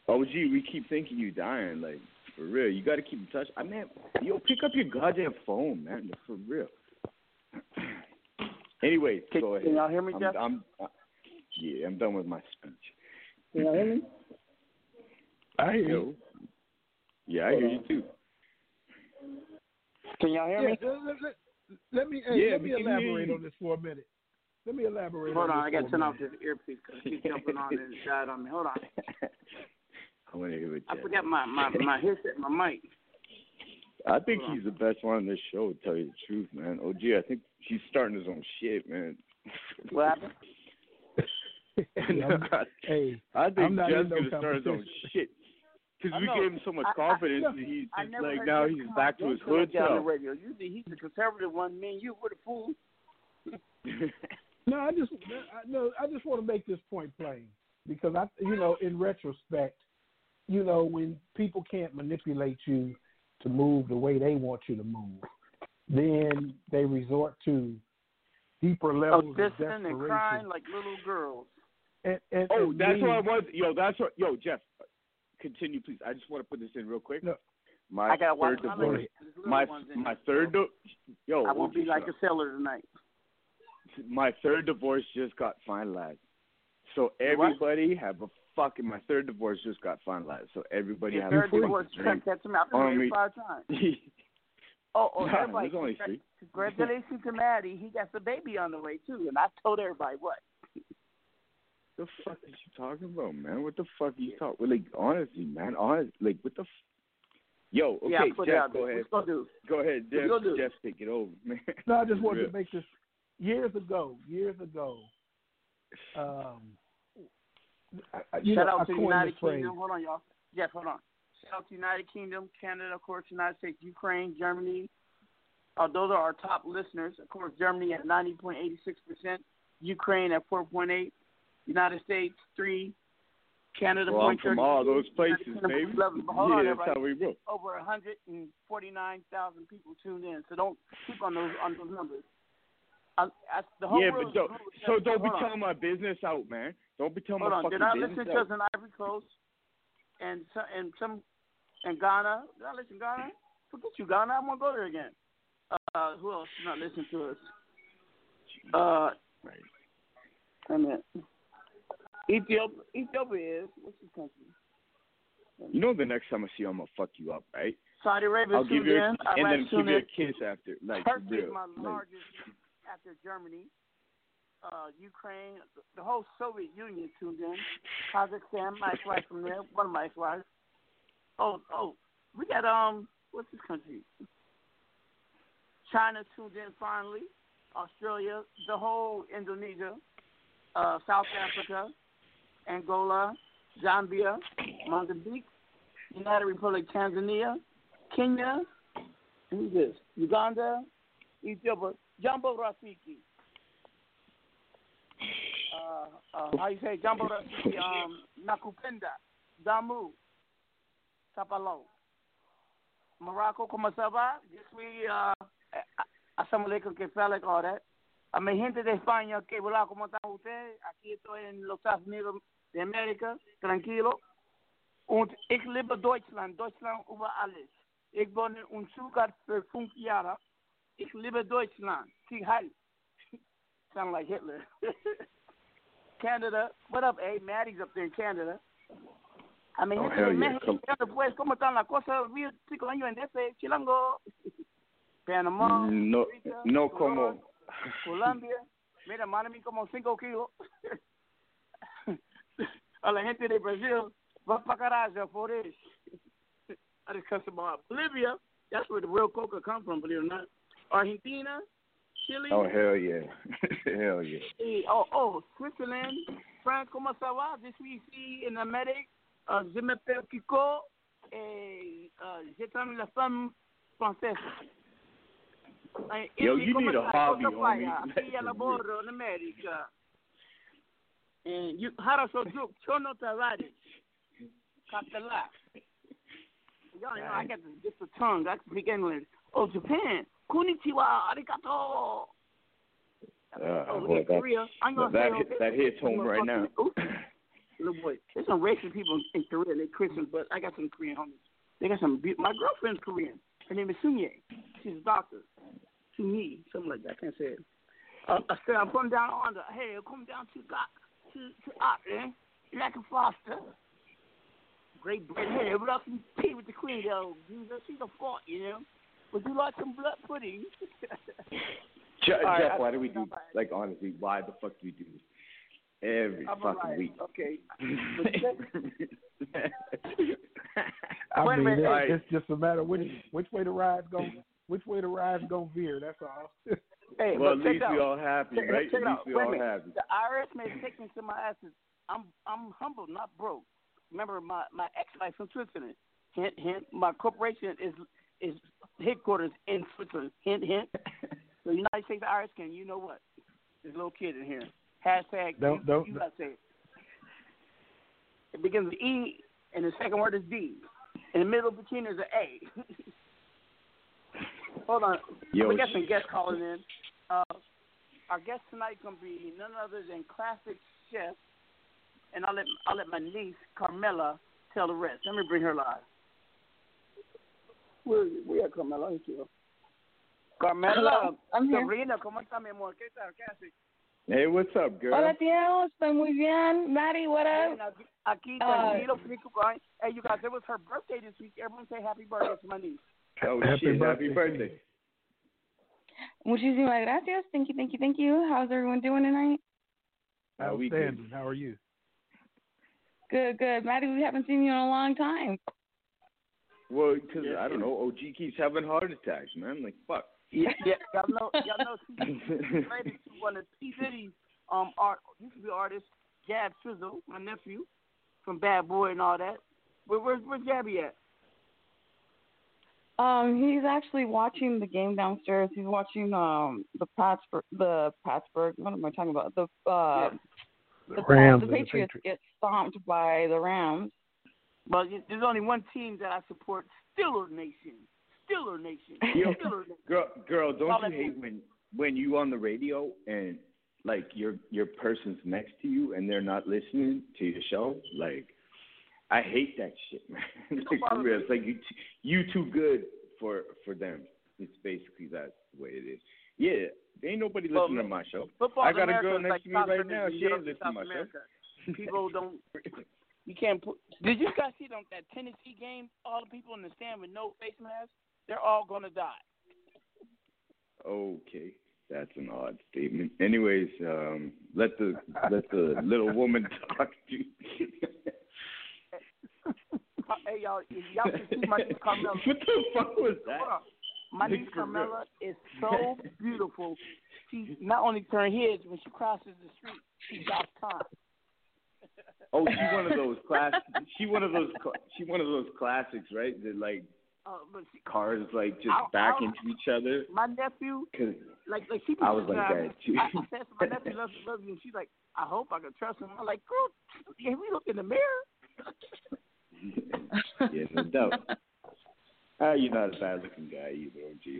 Oh, gee, we keep thinking you dying. Like for real, you got to keep in touch. I mean, yo, pick up your goddamn phone, man. For real. *clears throat* Anyways, Can- go ahead. can y'all hear me, I'm, Jeff? I'm, uh, yeah, I'm done with my speech. Can you hear me? I hear you. Yeah, I hear you too. Can y'all hear Yeah, me? let, let- let- let me hey, Yeah, let me elaborate on this for a minute. Let me elaborate. Hold on, on, I got to turn a off minute. this earpiece because he's jumping on and *laughs* died on me. Hold on. I want to hear what I Jeff- forgot my, my, my headset, my mic. I think he's the best one on this show. To tell you the truth, man. OG, I think he's starting his own shit, man. *laughs* What happened? *laughs* No, I- uh, hey, I think I'm not Jeff's no gonna start his own shit. Because we know. gave him so much I- I- confidence. look, he's just like now he's come back out to his gangster hood that the self. radio. Usually he's the conservative one. Me and you, we're the fools. No, I just I, no, I just want to make this point plain because I, you know, in retrospect, you know, when people can't manipulate you to move the way they want you to move, then they resort to deeper Oh, levels of dissing and desperation. crying like little girls. And, and, Oh, and that's we- what I was. Yo, that's what. Yo, Jeff, continue, please. I just want to put this in real quick. No. My I gotta watch third divorce. language. My my third. so yo, I won't be like shut a seller tonight. my third divorce just got finalized. So Your what? everybody have a fucking my third divorce just got finalized, so everybody Your has third a fucking divorce, drink catch him out. I've been married five times. *laughs* Oh, oh, Nah, everybody! there's only three. Congratulations to Maddie. He got the baby on the way too, and I told everybody what. *laughs* the fuck are you talking about, man? What the fuck are you talking? Like honestly, man, honest, like what the. F- Yo, okay, Yeah, I put it Jeff, go ahead. What's gonna do? Go ahead, What's Jeff. do? Jeff, take it over, man. *laughs* No, I just wanted to make this years ago. Years ago, um, I, I- you Shout know, I out to the coined United. Kingdom. Hold on, y'all. Jeff, hold on. Out to United Kingdom, Canada, of course, United States, Ukraine, Germany. Uh, those are our top listeners. Of course, Germany at 90.86%, Ukraine at 4.8, United States 3, Canada Well, I'm from all those places, baby. 11. But hold on, Yeah, that's everybody. how we roll. Over 149,000 people tuned in, so don't keep on those on those numbers. I, I, the whole Yeah, but don't, so don't be on. telling my business out, man. Don't be telling Hold my on, fucking did I business listen to us in Ivory Coast and some and some in Ghana? Did I listen Ghana? Forget you, Ghana. I want to go there again. Uh, who else did not listen to us? Uh, wait a minute. Ethiopia, Ethiopia is what's this country? You know, the next time I see you, I'm gonna fuck you up, right? Saudi Arabia I'll give you, a, and Iraq then give you a kiss after, like Turkey real. is my like, largest after Germany. Uh, Ukraine, the- whole Soviet Union tuned in. Kazakhstan, my ex-wife from there, one of my ex-wives. Oh, oh, we got um, what's this country? China tuned in finally. Australia, the whole Indonesia, uh, South Africa, Angola, Zambia, Mozambique, United Republic, Tanzania, Kenya, who's this? Uganda, Ethiopia, Jambo Rafiki. Uh, uh, how you say Rafiki? Um, Nakupenda, Damu, Tapalo. Morocco, ¿cómo se va? Yo soy, uh, Assalamu alaikum, que all that. A mi gente de España, que hola, ¿cómo están ustedes? Aquí estoy en los Estados Unidos de América, tranquilo. Und ich liebe Deutschland, Deutschland über alles. Ich wohne in Stuttgart für fünf Jahre. Ich liebe Deutschland. Sie halt. *laughs* Sound like Hitler. *laughs* Canada, what up, A? Maddie's up there in Canada. I mean, Oh, gente de México, come- pues, ¿cómo están las cosas? Real chico año en ese chilango. *laughs* Panamá, No, Rica, no Colón, como. Colombia. Mira, mami como 5 kilos. *laughs* A la gente de Brasil, va para carajo por eso. *laughs* I just cussed them out. Bolivia, that's where the real coca comes from, believe it or not. Argentina, Chile. Oh hell yeah, *laughs* hell yeah. Oh, oh, Switzerland, France, comment ça va? Je suis ici en Amérique. Euh, je m'appelle Kiko et euh, j'attends la femme française. Yo, you need a hobby, homie. Aquí *laughs* a laboro in America. And you, Haraso Juk, Chono Tavares, Katala. Y'all know I got just the tongue. I can speak English. Oh, Japan. Konnichiwa, arigato. Uh, Oh, boy, at that, Korea. I'm gonna that, hit, that hits home right now. *laughs* Little boy, there's some racist people in Korea. They're Christians, but I got some Korean homies. They got some. Be- my girlfriend's Korean. Her name is Sunye. She's a doctor. Sunye, something like that. I can't say it. Uh, I said I'm from down under. Hey, I come down to God, to to up, eh? Like a Foster. Great Britain. Hey, what else you pay with the queen though? Jesus, she's a fault, you know. Would you like some blood pudding? *laughs* Je- All right, Jeff, I- why do we do this? Like honestly, why the fuck do we do this every I'm fucking alright. week? Okay. *laughs* *laughs* I Wait mean, minute. it- Alright. it's just a matter of which which way the ride's going, which way the ride's going to veer. That's all. Hey, well, but at check least we all happy, Check- right? check At least we Wait all minute. happy. The IRS may take me to my asses. I'm I'm humble, not broke. Remember, my my ex-wife from Switzerland. Hint, hint. My corporation is is headquarters in Switzerland. Hint, hint. *laughs* the United States Irish can. You know what? There's a little kid in here. Hashtag. Don't- you, don't- You gotta say it. It begins with E, and the second word is D. In the middle between is an A. *laughs* Hold on. Yo, we got some guests calling in. Uh, our guest tonight gonna be none other than classic chef, and I'll let I'll let my niece Carmela tell the rest. Let me bring her live. Where where are Carmela? Here she is. Carmela, Hello, I'm here. Sabrina, ¿cómo está mi amor? ¿Qué tal? ¿Qué haces? Hey, what's up, girl? Hola, tío. Estoy muy bien. Maddie, what up? Aquí, tranquilo, Flico, going. Hey, you guys, it was her birthday this week. Everyone say happy birthday to my niece. Oh Happy shit! birthday. Happy birthday. Muchísimas gracias. Thank you, thank you, thank you. How's everyone doing tonight? Uh, we good. Outstanding. How are you? Good, good. Maddie, we haven't seen you in a long time. Well, because I don't know, OG keeps having heart attacks, man. Like fuck. Yeah, *laughs* yeah, y'all know, y'all know she's *laughs* related to one of P Diddy's um art used to be artist Gab Swizzle, my nephew from Bad Boy and all that. Where, where's where's Gabby at? Um, he's actually watching the game downstairs. He's watching um the Pattsburg, the Pattsburg. What am I talking about? The uh, the, Rams the and the Patriots Patriots. get stomped by the Rams. Well, there's only one team that I support: Steeler Nation. Steeler Nation. *laughs* Yo, Steeler Nation. girl, girl, don't that you hate when when you on the radio and like your your person's next to you and they're not listening to your show? Like, I hate that shit, *laughs* man. like, for real, it's like you t- you too good for for them. It's basically that's the way it is. Yeah, there ain't nobody Well, listening to my show. I got a girl next like to me right now. She ain't listening to my show. People *laughs* don't. You can't put. Did you guys see them that Tennessee game? All the people in the stand with no face masks, they're all gonna die. Okay, that's an odd statement. Anyways, um, let the let the little woman *laughs* talk to. Uh, Hey y'all, if y'all can see my niece Carmela. *laughs* what the fuck was that? My Like, niece for. Carmela is so beautiful. She not only turns heads when she crosses the street, she stops time. Oh, she one of those class. She one of those. She one of those classics, right? That like Uh, she, cars like just I'll- back I'll- into each other. my nephew, like like she. I was like that, too. I, I said my nephew, loves, you, love you," and she's like, "I hope I can trust him." I'm like, "Girl, can we look in the mirror?" *laughs* yeah, no doubt. Ah, you're not a bad looking guy either, oh jeez.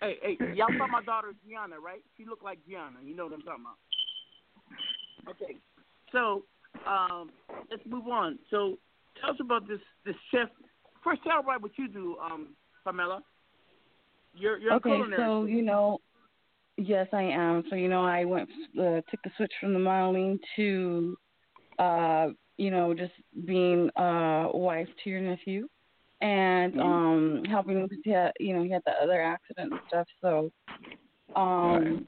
Hey, hey, y'all saw my daughter Gianna, right? She looked like Gianna. You know what I'm talking about. Okay, so um, let's move on. So tell us about this this chef. First, tell everybody what you do, um, Pamela. You're you're a okay, so you know, yes, I am. So you know, I went uh, took the switch from the modeling to, uh, you know, just being uh, wife to your nephew, and Mm-hmm. um, helping him because he had, you know, he had the other accident and stuff. So, um,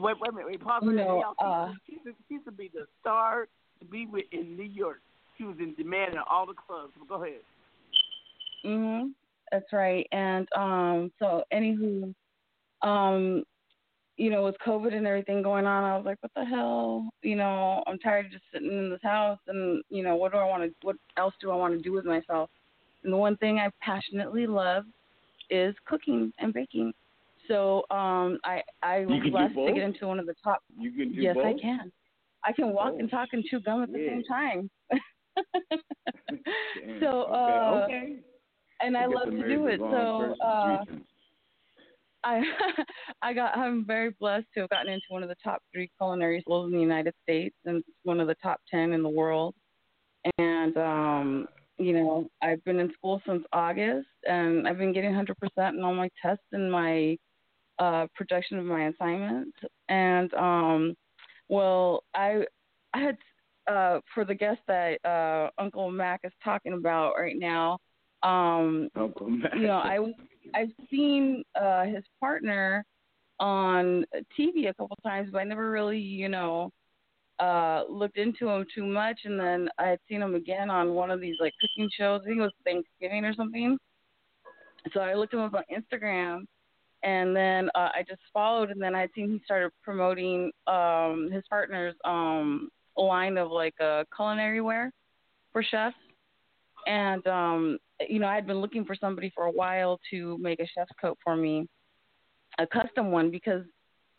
wait, wait a minute. Wait, pause You know, uh, she, used to, she used to be the star to be with in New York. She was in demand in all the clubs. Go ahead. Mhm. That's right. And um so anywho, um, you know, with COVID and everything going on, I was like, What the hell? You know, I'm tired of just sitting in this house and, you know, what do I wanna what else do I want to do with myself? And the one thing I passionately love is cooking and baking. So um I I was blessed to get into one of the top You can do Yes, both. I can. I can walk Oh, and talk and chew gum at the yeah. same time. *laughs* *laughs* So okay, uh okay. and I guess love to do it. So uh *laughs* I I got I'm very blessed to have gotten into one of the top three culinary schools in the United States and one of the top ten in the world. And um, you know, I've been in school since August and I've been getting hundred percent in all my tests and my uh projection of my assignment, And um well I I had uh for the guest that uh Uncle Mac is talking about right now, um Uncle Mac. you know, I I've seen uh his partner on TV a couple times, but I never really, you know, uh looked into him too much and then I had seen him again on one of these like cooking shows. I think it was Thanksgiving or something. So I looked him up on Instagram and then uh, I just followed and then I seen he started promoting um his partner's um line of like uh culinary wear for chefs and um you know, I had been looking for somebody for a while to make a chef's coat for me, a custom one because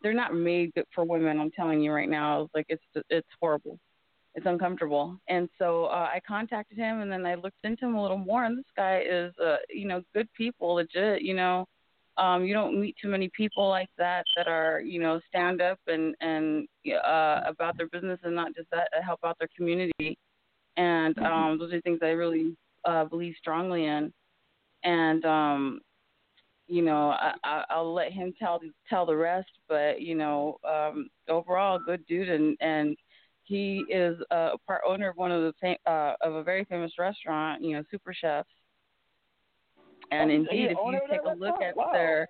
they're not made for women. I'm telling you right now, like, it's it's horrible, it's uncomfortable. And so uh, I contacted him, and then I looked into him a little more. And this guy is, uh, you know, good people, legit. You know, um, you don't meet too many people like that that are, you know, stand up and and uh, about their business and not just that, uh, help out their community. And um, those are things I really uh, believe strongly in. And um, you know, I, I, I'll let him tell tell the rest. But you know, um, overall, good dude, and and he is a part owner of one of the fam- uh, of a very famous restaurant. You know, Super Chefs. And Oh, indeed, if you take a look at Wow. their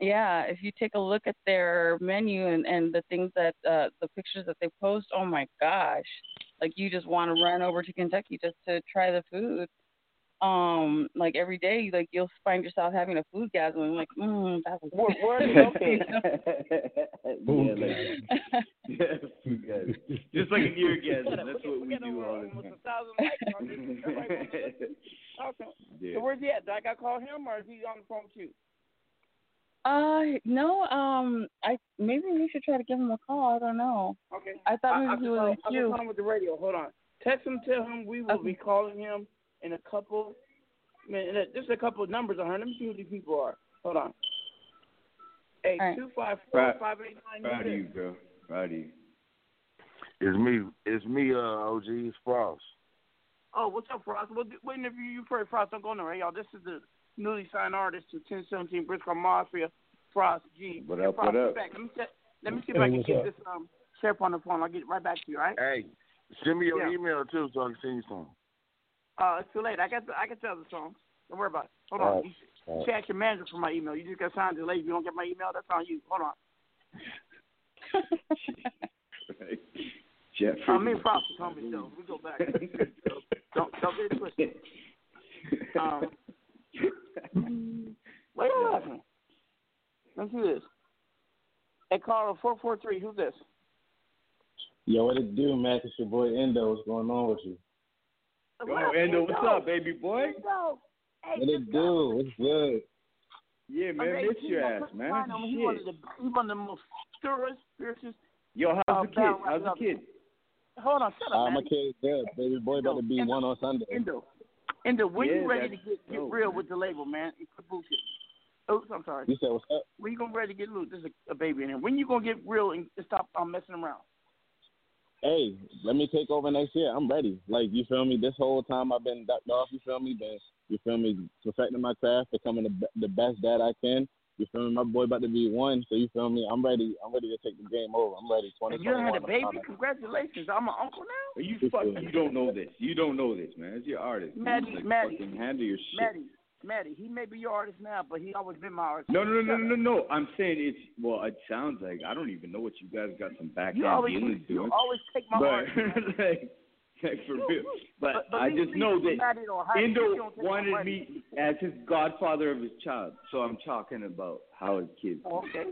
yeah, if you take a look at their menu and and the things that uh the pictures that they post, oh my gosh. Like you just want to run over to Kentucky just to try the food. Um like every day like you'll find yourself having a food gasm and like, mm, that was Where, where are they *laughs* located? *laughs* yeah, like *laughs* yeah, just like an eargasm. That's what we do all the Almost time. a thousand likes on this. Everybody wants to listen. Talk to him. Yeah. So where's he at? Do I got to call him or is he on the phone with you? Uh no, um I maybe we should try to give him a call. I don't know. Okay. I thought I, maybe I he was call, in I can queue. call him with the radio. Hold on. Text him, tell him we will be calling him in a couple. Man, there's a couple of numbers on her. Let me see who these people are. Hold on. Hey, two five four Proud, five eight nine. proud of you, girl. Proud of you. It's me. It's me, uh, OG. It's Frost. Oh, what's up, Frost? We'll, we'll interview you first, Frost. Don't go nowhere, y'all. This is the newly signed artist to 1017 Brick Squad Mafia, Frost G. What up, Frost, what up? Back. Let me check. Let me see if Hey, I can what's get up? this um chef on the phone. I'll get right back to you. All right? Hey, send me your Yeah. email too, so I can send you some. Uh, it's too late. I got the, I can tell the songs. Don't worry about it. Hold All on. right. You All right. should ask your manager for my email. You just got signed delayed. If you don't get my email, that's on you. Hold on. *laughs* Jeffrey. Uh, me and Frost is homies, though. We go back. *laughs* *laughs* so don't don't get it twisted. Um, what are you laughing? Let's do this. Hey, Carl, four four three. Who's this? Yo, what it do, Mac? It's your boy Endo. What's going on with you? Yo, Endo, what's up, baby boy? Endo, What it do? What's good? Yeah, man, Okay, miss your ass, man. on him. He one Shit. of the he one of the most thorough, fiercest. Yo, how's uh, the kid? How's the kid? Hold on, shut up, man. my kid's good. Baby boy about to be one on Sunday. Endo, Endo, when Yeah, you ready to get, get real with the label, man? and Quit bullshit. Oops, I'm sorry. You said what's up? When you gonna ready to get loose? There's a, a baby in here. When you gonna get real and stop um, messing around? Hey, let me take over next year. I'm ready. Like you feel me? This whole time I've been ducked off. You feel me? Been you feel me? Perfecting my craft, becoming the the best dad I can. You feel me? My boy about to be one, so you feel me? I'm ready. I'm ready to take the game over. I'm ready. Twenty You done had a twenty baby? one. Congratulations! I'm an uncle now. Are you fuck? You don't know this. You don't know this, man. It's your artist. man. Maddie, like, Maddie, fucking handle your shit. Maddie, Maddie, he may be your artist now, but he always been my artist. No, no, no, no, no, no. I'm saying it's well. It sounds like I don't even know what you guys got some backhand You always, dealings you always take my but art. man. *laughs* like, like for real. But, But- I just know that Maddie don't hide it. You Indo don't take my wanted me as his godfather of his child. So I'm talking about how his kids. Oh, okay.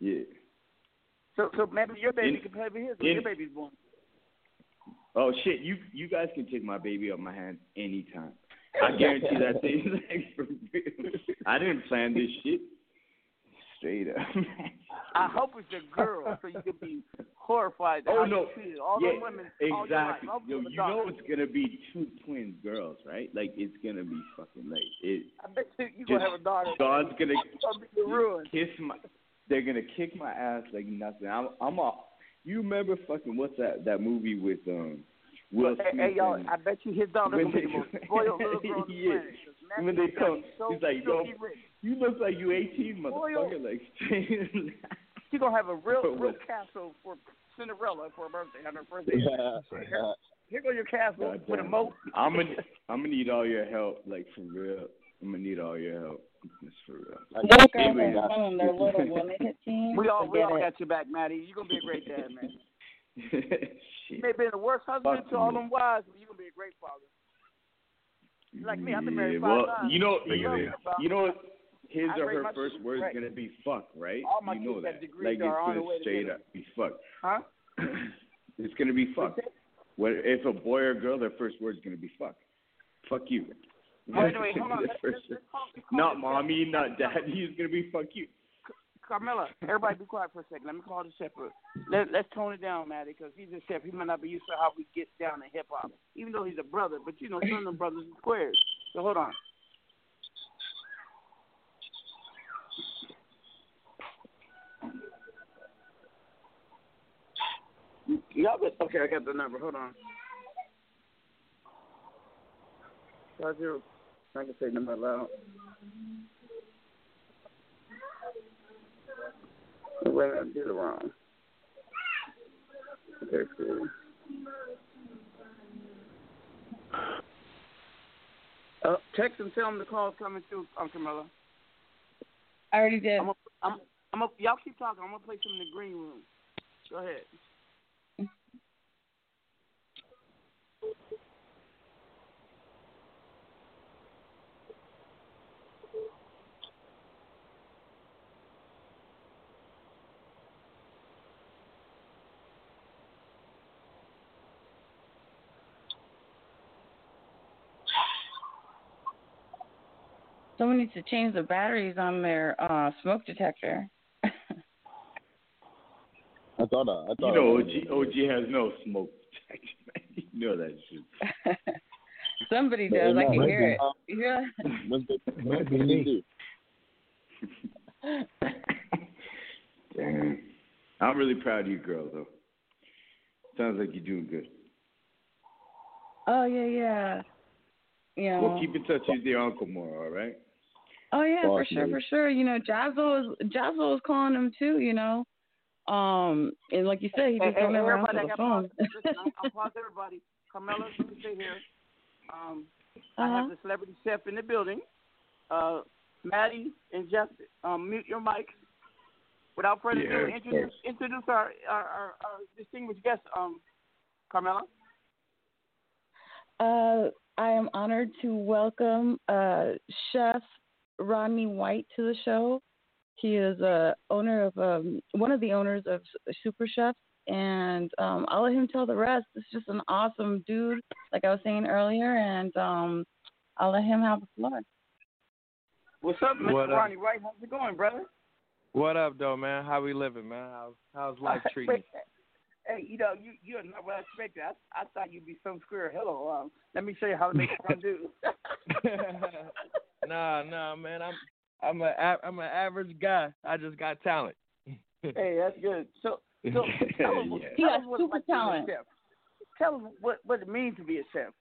Yeah. So, so maybe your baby In- can play with his when your baby's born. Oh shit! You you guys can take my baby off my hands anytime. I guarantee that *laughs* thing. Like. I didn't plan this shit. Straight up. *laughs* I hope it's a girl, so you can be horrified. At Oh how no! You treated all yeah, those women. all exactly. Hope Yo, you know it's gonna be two twin girls, right? Like it's gonna be fucking like it. I bet you you gonna have a daughter. God's gonna gonna the kiss my. They're gonna kick my ass like nothing. I'm I'm a. You remember fucking what's that that movie with um Will But, hey, Smith hey, y'all, I bet you his daughter gonna be the *laughs* most little girl on the Yeah. planet. when they come, he's like, yo. You look like you 18, motherfucker. Like, *laughs* She gonna have a real real castle for Cinderella for her birthday on her birthday. Yeah. Here, here go your castle God with a moat. I'm gonna *laughs* I'm gonna need all your help, like for real. I'm gonna need all your help. It's for real. Those girls Anyway, are fun when they're little. When they hit teens, We all we all got your back, Maddie. You gonna be a great dad, man. *laughs* You Shit. may be the worst husband Fuck to all them wives, but you gonna be a great father. Like me, I've been married Yeah, five well, times. you know, You know, you know, his I or her first word is right. gonna be fuck, right? All my you know that. Like it's are on the gonna straight up be fuck. Huh? *clears throat* it's gonna be fuck. What if a boy or girl, their first word's gonna be fuck. Fuck you. Oh, anyway, hold on. *laughs* Let's, let's, let's call, let's call not mommy, not daddy. It's gonna be fuck you. Carmela, everybody be quiet for a second. Let me call the shepherd. Let, let's tone it down, Maddie, because he's a chef. He might not be used to how we get down in hip hop, even though he's a brother. But you know, some of them brothers are squares. So hold on. Y'all bet. Okay, I got the number. Hold on. Five zero I can say out loud. Wait, I did it wrong. Okay, cool. Uh, text and tell them the call's coming through, um, Camilla. I already did. I'm a, I'm, I'm a, y'all keep talking. I'm gonna play some in the green room. Go ahead. Someone needs to change the batteries on their uh, smoke detector. *laughs* I thought I, I thought You know, OG, OG has no smoke detector. *laughs* You know that shit. *laughs* Somebody But does. I can hear be- it. Yeah. Must Might be me. Damn. I'm really proud of you, girl, though. Sounds like you're doing good. Oh yeah, yeah. Yeah. We'll keep in touch with your uncle more, all right? Oh yeah, for sure, lady. for sure. You know, Jazzo is Jazzo is calling him too. You know, um, and like you said, he just hey, don't ever everybody, answer the phone. pause. I'm, I'm *laughs* pause everybody. Carmela, you can stay here. Um, I Uh-huh. have the celebrity chef in the building. Uh, Maddie and Jeff, um, mute your mics. Without further Yeah, ado, of introduce course. introduce our, our, our, our distinguished guest, um, Carmela. Uh, I am honored to welcome uh, Chef Rodney White to the show. He is a owner of um, one of the owners of Super Chefs, and um, I'll let him tell the rest. It's just an awesome dude, like I was saying earlier, and um, I'll let him have the floor. What's up, Mr. What up? Rodney White? How's it going, brother? What up, though, man? How we living, man? How's how's *laughs* life treating you? Hey, you know, you you're not what I expected. I I thought you'd be some square. Hello, um, let me show you how to make fondue. *laughs* *laughs* nah, nah, man. I'm I'm a a- I'm an average guy. I just got talent. *laughs* hey, that's good. So, so *laughs* tell us, Yeah. He tell got us what super like to be a talent. chef. Tell us what what it means to be a chef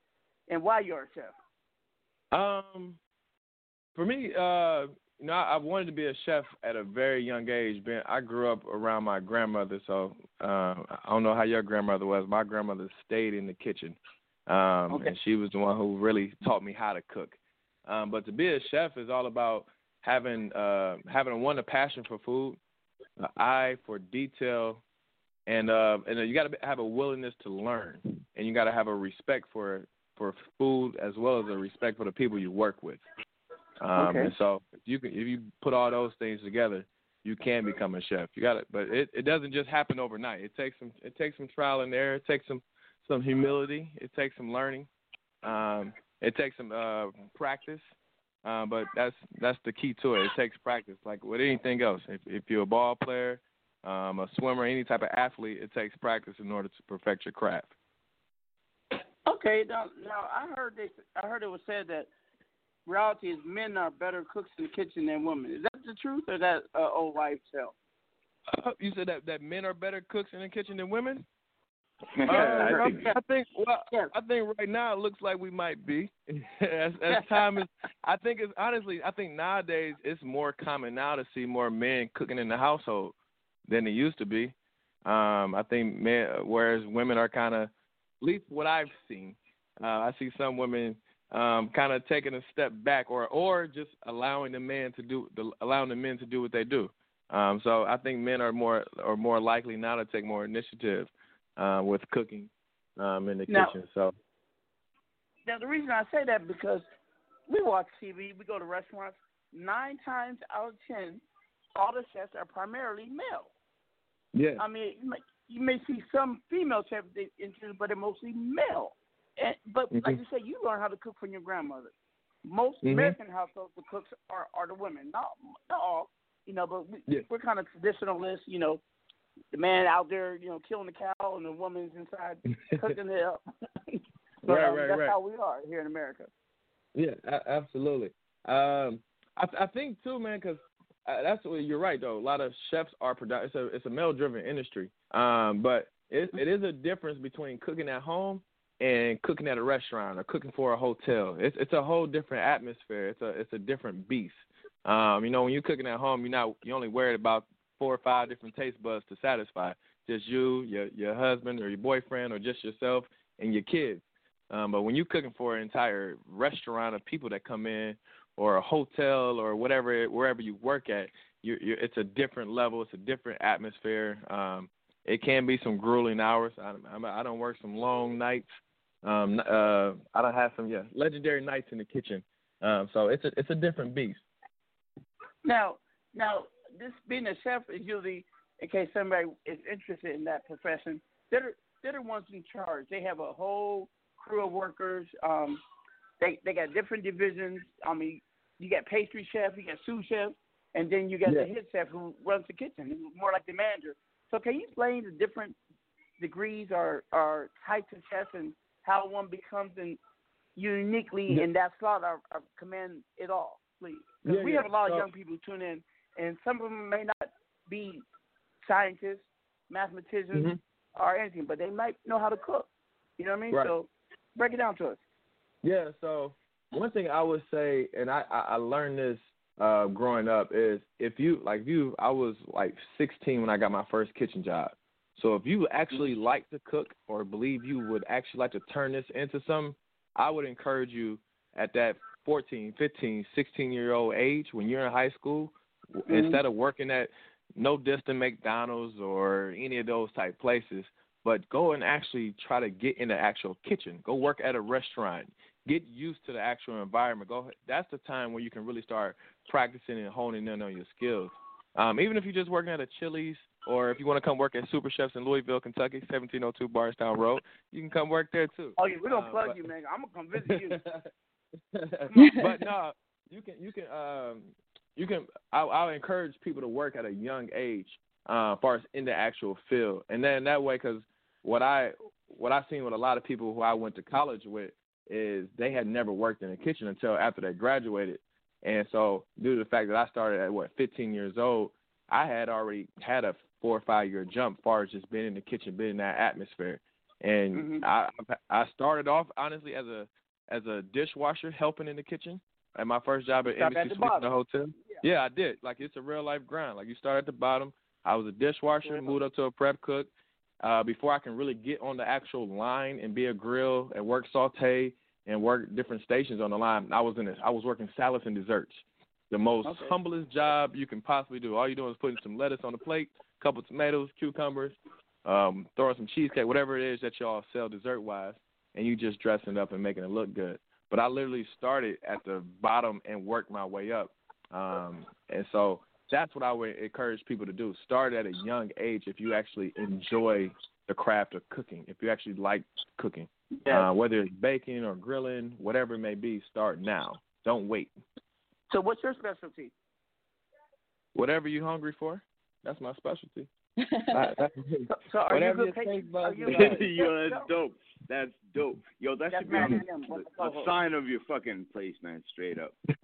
and why you're a chef. Um, for me, uh, you know, I, I wanted to be a chef at a very young age. Being I grew up around my grandmother, so uh, I don't know how your grandmother was. My grandmother stayed in the kitchen, um, Okay. and she was the one who really taught me how to cook. Um, but to be a chef is all about having uh, having one a passion for food, an eye for detail, and uh, and you got to have a willingness to learn, and you got to have a respect for for food as well as a respect for the people you work with. Um, Okay. And so if you can, if you put all those things together, you can become a chef. You got it, but it, it doesn't just happen overnight. It takes some it takes some trial and error. It takes some some humility. It takes some learning. Um, it takes some uh, practice. Uh, but that's that's the key to it. It takes practice, like with anything else. If if you're a ball player, um, a swimmer, any type of athlete, it takes practice in order to perfect your craft. Okay, now now I heard they I heard it was said that reality is men are better cooks in the kitchen than women. Is that the truth or that uh, old wives' tale? Uh, you said that that men are better cooks in the kitchen than women. Uh, *laughs* I think- I think well, I think right now it looks like we might be. *laughs* as, as time is, I think it's honestly, I think nowadays it's more common now to see more men cooking in the household than it used to be. Um, I think men, whereas women are kind of, at least what I've seen, uh, I see some women um, kind of taking a step back, or or just allowing the man to do, the, allowing the men to do what they do. Um, so I think men are more are more likely now to take more initiative uh, with cooking um, in the Now- kitchen. So Now the reason I say that because we watch TV, we go to restaurants. Nine times out of ten, all the chefs are primarily male. yeah, I mean, you may, you may see some female chefs they interested, but they're mostly male. And, but like Mhm. you said, you learn how to cook from your grandmother. Most Mhm. American households, the cooks are are the women. Not not all, you know, but we, Yeah. we're kind of traditionalists. You know, the man out there, you know, killing the cow, and the woman's inside *laughs* cooking it up. *laughs* but, Right, um, right, that's right. how we are here in America. Yeah, absolutely. Um, I, I think too, man, because uh, that's what you're right though. A lot of chefs are produ- It's a it's a male driven industry. Um, but it it is a difference between cooking at home and cooking at a restaurant or cooking for a hotel. It's it's a whole different atmosphere. It's a it's a different beast. Um, you know, when you're cooking at home, you're not you only worried about four or five different taste buds to satisfy. Just you, your your husband or your boyfriend or just yourself and your kids. Um, but when you're cooking for an entire restaurant of people that come in or a hotel or whatever wherever you work at, you you it's a different level, it's a different atmosphere. Um, it can be some grueling hours. I, I, I don't work some long nights. Um, uh, I don't have some yeah legendary nights in the kitchen. Um, so it's a it's a different beast. Now, now, this being a chef is usually in case somebody is interested in that profession. They're they're the ones in charge. They have a whole crew of workers. Um, they they got different divisions. I mean, you got pastry chef, you got sous chef, and then you got Yeah. the head chef who runs the kitchen, who's more like the manager. So can you explain the different degrees or or types of chefs and how one becomes in uniquely Yeah. in that slot or, or command it all, please? Because Yeah, we have a lot of young people who tune in, and some of them may not be scientists, mathematicians, Mhm. or anything, but they might know how to cook. You know what I mean? Right. So break it down to us. Yeah, so one thing I would say, and I I, learned this uh, growing up is if you like if you I was like 16 when I got my first kitchen job. So if you actually like to cook or believe you would actually like to turn this into something, I would encourage you at that 14, 15, 16 year old age when you're in high school, Mhm. instead of working at no distant McDonald's or any of those type places, but go and actually try to get in the actual kitchen. Go work at a restaurant. Get used to the actual environment. Go. That's the time where you can really start practicing and honing in on your skills. Um, even if you're just working at a Chili's, or if you want to come work at Super Chefs in Louisville, Kentucky, 1702 Bardstown Road, you can come work there too. Oh yeah, we're gonna Uh, plug but- you, man. I'm gonna come visit you. *laughs* but no, you can you can um you can I I encourage people to work at a young age, uh, as far as in the actual field, and then that way, because what I what I've seen with a lot of people who I went to college with is they had never worked in a kitchen until after they graduated, and so due to the fact that I started at what 15 years old, I had already had a four or five year jump, as far as just being in the kitchen, being in that atmosphere, and I I started off honestly as a as a dishwasher helping in the kitchen at my first job at Start at Embassy the the hotel. Yeah. I did. Like it's a real life grind. Like you start at the bottom. I was a dishwasher, moved up to a prep cook. Uh, before I can really get on the actual line and be a grill and work saute and work different stations on the line, I was in it. I was working salads and desserts. The most Okay. humblest job you can possibly do. All you're doing is putting some lettuce on the plate, a couple tomatoes, cucumbers, um, throwing some cheesecake, whatever it is that y'all sell dessert wise, and you just dressing it up and making it look good. But I literally started at the bottom and worked my way up. Um, and so that's what I would encourage people to do. Start at a young age if you actually enjoy the craft of cooking, if you actually like cooking. Yeah. Uh, whether it's baking or grilling, whatever it may be, start now. Don't wait. So what's your specialty? Whatever you're hungry for, that's my specialty. *laughs* I- that's- So are you whatever good your patient? taste buds Are you *laughs* desire. Yo, that's dope. That's dope. Yo, that That's should be Matt on and them. What's the a sign of your fucking place, man. Straight up. *laughs*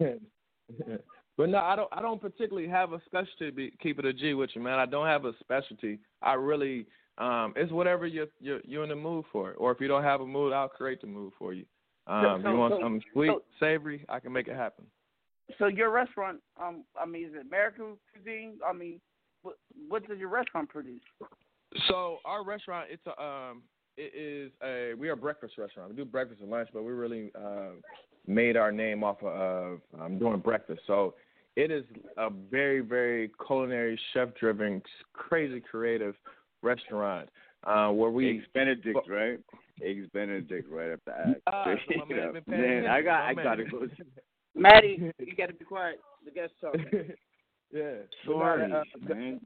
but no, I don't. I don't particularly have a specialty. Be, keep it a G with you, man. I don't have a specialty. I really, um, it's whatever you're you're you're in the mood for. Or if you don't have a mood, I'll create the mood for you. Um, so- you want so- something sweet, so- savory? I can make it happen. So your restaurant, um, I mean, is it American cuisine? I mean, what what does your restaurant produce? So our restaurant, it's a um, it is a we are a breakfast restaurant. We do breakfast and lunch, but we really uh, made our name off of um, doing breakfast. So it is a very very culinary, chef driven, crazy creative restaurant uh, where we Eggs Benedict, right? Eggs Benedict, right up the *laughs* ass. Ah, so my Straight man up. been paying Man, I got, I gotta go. *laughs* Maddie, you got to be quiet. The guest talking. *laughs* yeah. Sorry, Uh, man.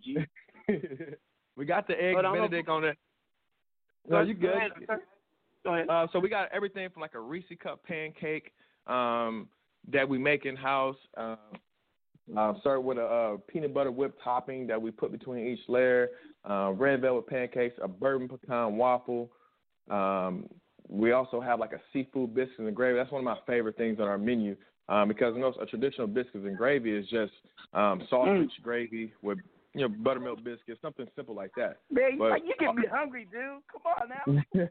We got the egg Hold on, Benedict on there. Go No, ahead, you go good. ahead. Go ahead. Uh, so we got everything from like a Reese cup pancake um, that we make in house. Um, uh, start with a uh, peanut butter whipped topping that we put between each layer. Uh, red velvet pancakes, a bourbon pecan waffle. Um, we also have like a seafood biscuit and gravy. That's one of my favorite things on our menu um, because you know, a traditional biscuits and gravy is just um, sausage gravy with you know buttermilk biscuits, something simple like that. Man, But- you get me hungry, dude. Come on now. *laughs*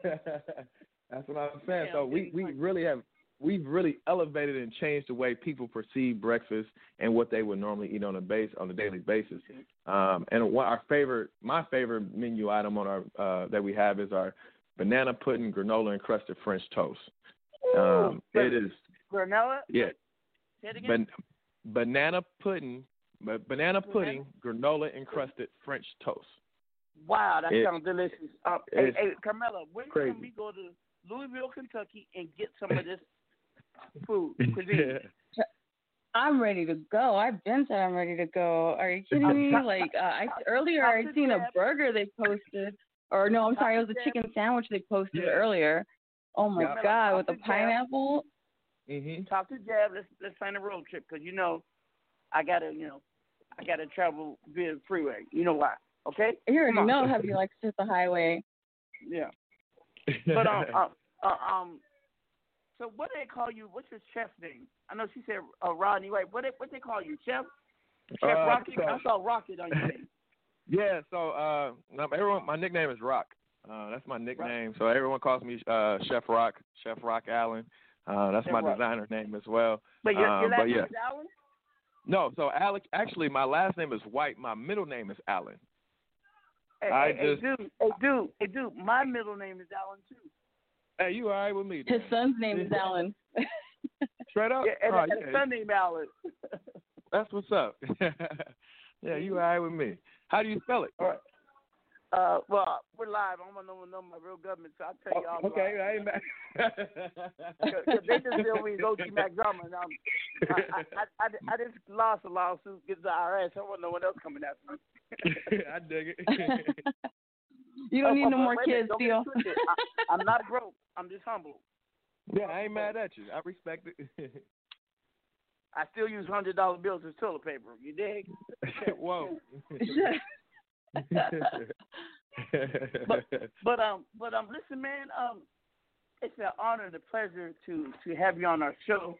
That's what I'm saying. So we we really have we've really elevated and changed the way people perceive breakfast and what they would normally eat on a base on a daily basis. Um, and what our favorite, my favorite menu item on our uh, that we have is our banana pudding granola encrusted French toast. Um, it is Granola? yeah, Say it again. ban- banana pudding, ba- banana pudding granola encrusted French toast. Wow, that It- sounds delicious. Uh, hey, hey, Carmela, when crazy. can we go to Louisville, Kentucky, and get some of this food *laughs* cuisine? I'm ready to go. I've been said I'm ready to go. Are you kidding me? *laughs* Like uh, I earlier, I seen a burger they posted, or no, I'm sorry, it was a chicken sandwich they posted Yeah. earlier. Oh my Yeah. god, with Talk a pineapple. Mm-hmm. Talk to Jeb. Let's let's plan a road trip because you know I gotta you know I gotta travel via the freeway. You know why? Okay. You already know how you like to hit the highway. Yeah. *laughs* But um, uh, uh, um, so what do they call you? What's your chef name? I know she said uh, Rodney. Right? What they, what they call you, chef? Chef Uh, Rocket. so- I saw Rocket on your name. *laughs* Yeah, so uh, um, everyone, my nickname is Rock. Uh, that's my nickname. So everyone calls me uh, Chef Rock, Chef Rock Allen. Uh, that's Chef my Rock. designer name as well. But your, um, last but yeah, name is Allen. no. So Alex, actually, my last name is White. My middle name is Allen. Hey, I hey, just- hey, dude, hey, dude, hey, dude. My middle name is Allen too. Hey, you all right with me? His son's name is Alan. Straight up. Yeah, and, Oh, and yeah. his son named Allen. That's what's up. *laughs* yeah, you all right with me? How do you spell it? All right. Uh, well, we're live. I'm gonna know, know my real government, so I'll tell you all. Oh, okay, I ain't mad. *laughs* Cause they just deal with OG Mac drama, and um, I, I, I, I, I just lost a lawsuit against the IRS. I want no one else coming after me. *laughs* I dig it. You don't Oh, need but- no more wait a minute, kids, don't Theo. I, I'm not broke. I'm just humble. yeah, I ain't mad at you. I respect it. *laughs* I still use hundred dollar bills as toilet paper. You dig? *laughs* Whoa. *laughs* but but um but um listen man um it's an honor and a pleasure to to have you on our show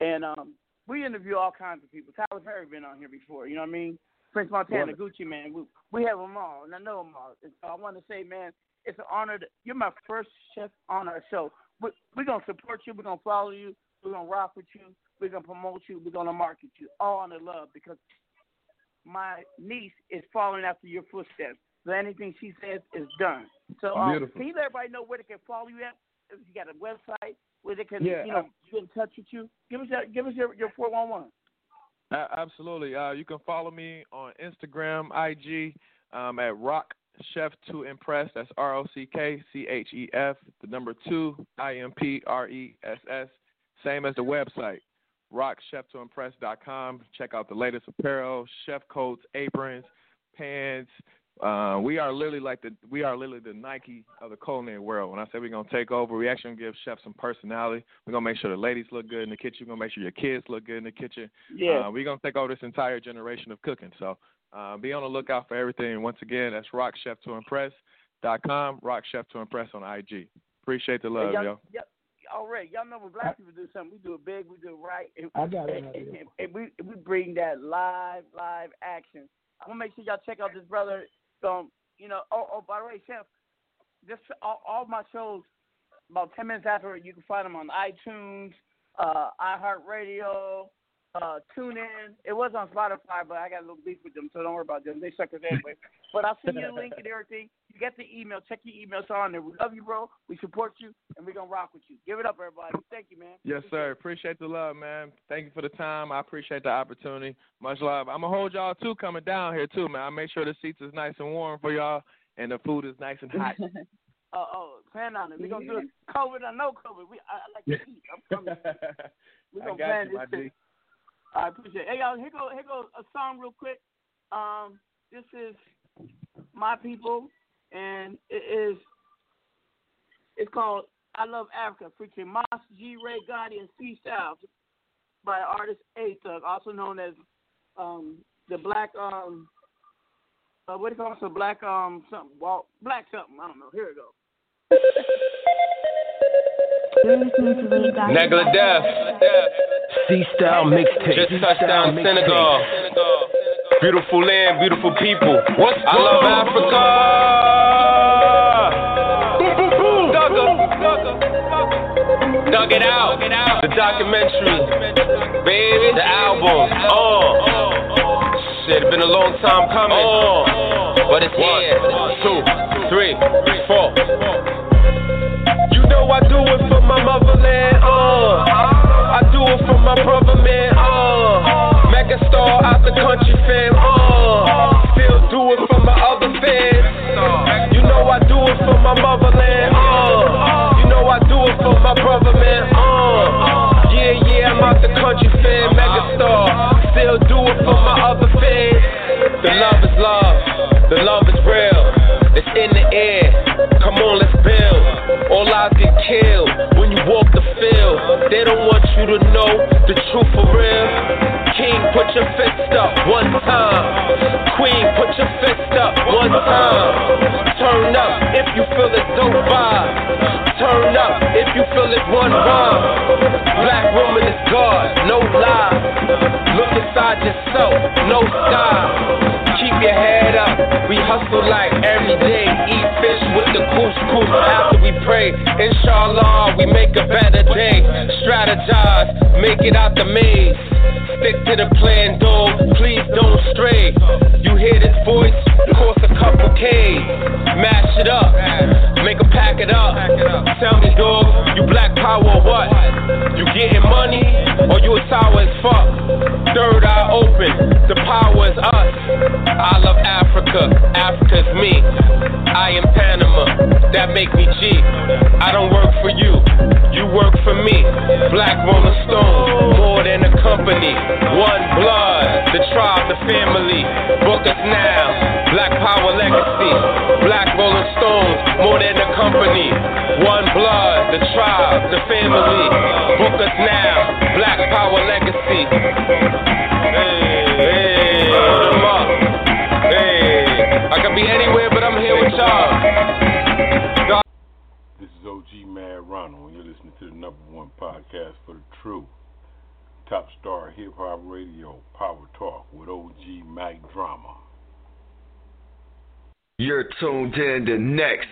and um we interview all kinds of people. Tyler Perry been on here before, you know what I mean? Prince Montana, Gucci Mane, we we have them all, and I know them all. And so I want to say, man, it's an honor. To, you're my first chef on our show. We, we're gonna support you. We're gonna follow you. We're gonna rock with you. We're gonna promote you. We're gonna market you. All on the love because my niece is following after your footsteps. So anything she says is done. So um, Beautiful. can you let everybody know where they can follow you at? If you got a website where they can, Yeah, you know, uh, get in touch with you. Give us your, give us your your four one one. Uh, absolutely. Uh, you can follow me on Instagram, IG, um, at Rock Chef to Impress. That's R O C K C H E F, the number two, I M P R E S S. Same as the website, rockcheftoimpress.com. Check out the latest apparel, chef coats, aprons, pants. Uh, we are literally like the we are literally the Nike of the culinary world. When I say we're gonna take over, we actually gonna give chefs some personality. We're gonna make sure the ladies look good in the kitchen. We're gonna make sure your kids look good in the kitchen. Yeah. Uh, we're gonna take over this entire generation of cooking. So uh, be on the lookout for everything. And once again, that's rockcheftoimpress.com, Rock Chef to Impress on IG. Appreciate the love, Hey, y'all, yo. y'all, all right, y'all know when black people do something, we do it big, we do it right. And, I got it, and, and, and we we bring that live, live action. I'm gonna make sure y'all check out this brother. Um, you know, oh, oh by the way, Chef, just all, all my shows about ten minutes after you can find them on iTunes, uh, iHeartRadio, uh, TuneIn. It was on Spotify, but I got a little beef with them, so don't worry about them. They suck us anyway. but I'll send you the link and everything. You get the email. Check your emails on there. We love you, bro. We support you, and we're gonna rock with you. Give it up, everybody. Thank you, man. Yes, sir. Appreciate the love, man. Thank you for the time. I appreciate the opportunity. Much love. I'm gonna hold y'all too coming down here too, man. I make sure the seats is nice and warm for y'all, and the food is nice and hot. Uh *laughs* oh, plan on it. We're gonna do it. COVID or no COVID. We I, I like to eat. I'm *laughs* coming. We're gonna got plan you, my this. G. shit. I appreciate it. Hey y'all, here go here goes a song real quick. Um, this is My People and it is it's called I Love Africa, featuring Moss, G Ray Gotti and C Styles by artist A Thug, also known as um the black um uh, what do you call it? So black um something well black something, I don't know. Here we go. Negla Death. C-Style mixtape. Just touched down Senegal. Beautiful land, beautiful people. What's I love Africa. Dug it out. The documentary. Baby. The album. Oh. Shit, it's been a long time coming. Oh. But it's here. One, two, three, four.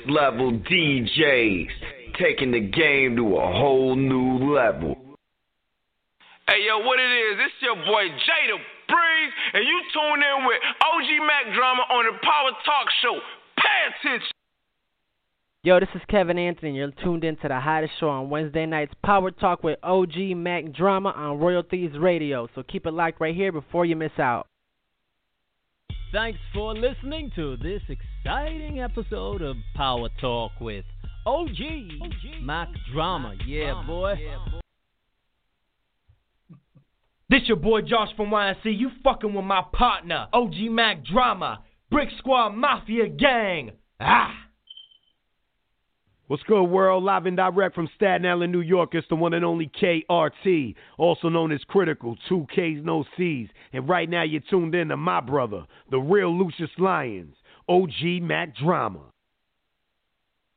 Level DJs, taking the game to a whole new level. Hey yo, what it is? It's your boy Jada Breeze, and you tune in with OG Mac Drama on the Power Talk Show. Pay attention. Yo, this is Kevin Anthony. You're tuned in to the hottest show on Wednesday nights, Power Talk with OG Mac Drama on Royal Thieves Radio. So keep it locked right here before you miss out. Thanks for listening to this exciting episode of Power Talk with OG, Mac Drama. Yeah, boy. This your boy Josh from YNC. You fucking with my partner, OG Mac Drama, Brick Squad Mafia Gang. Ah! What's good, world? Live and direct from Staten Island, New York. It's the one and only KRT, also known as Kritikal, two Ks, no Cs. And right now, you're tuned in to my brother, the real Lucious Lyons, OG Mac Drama.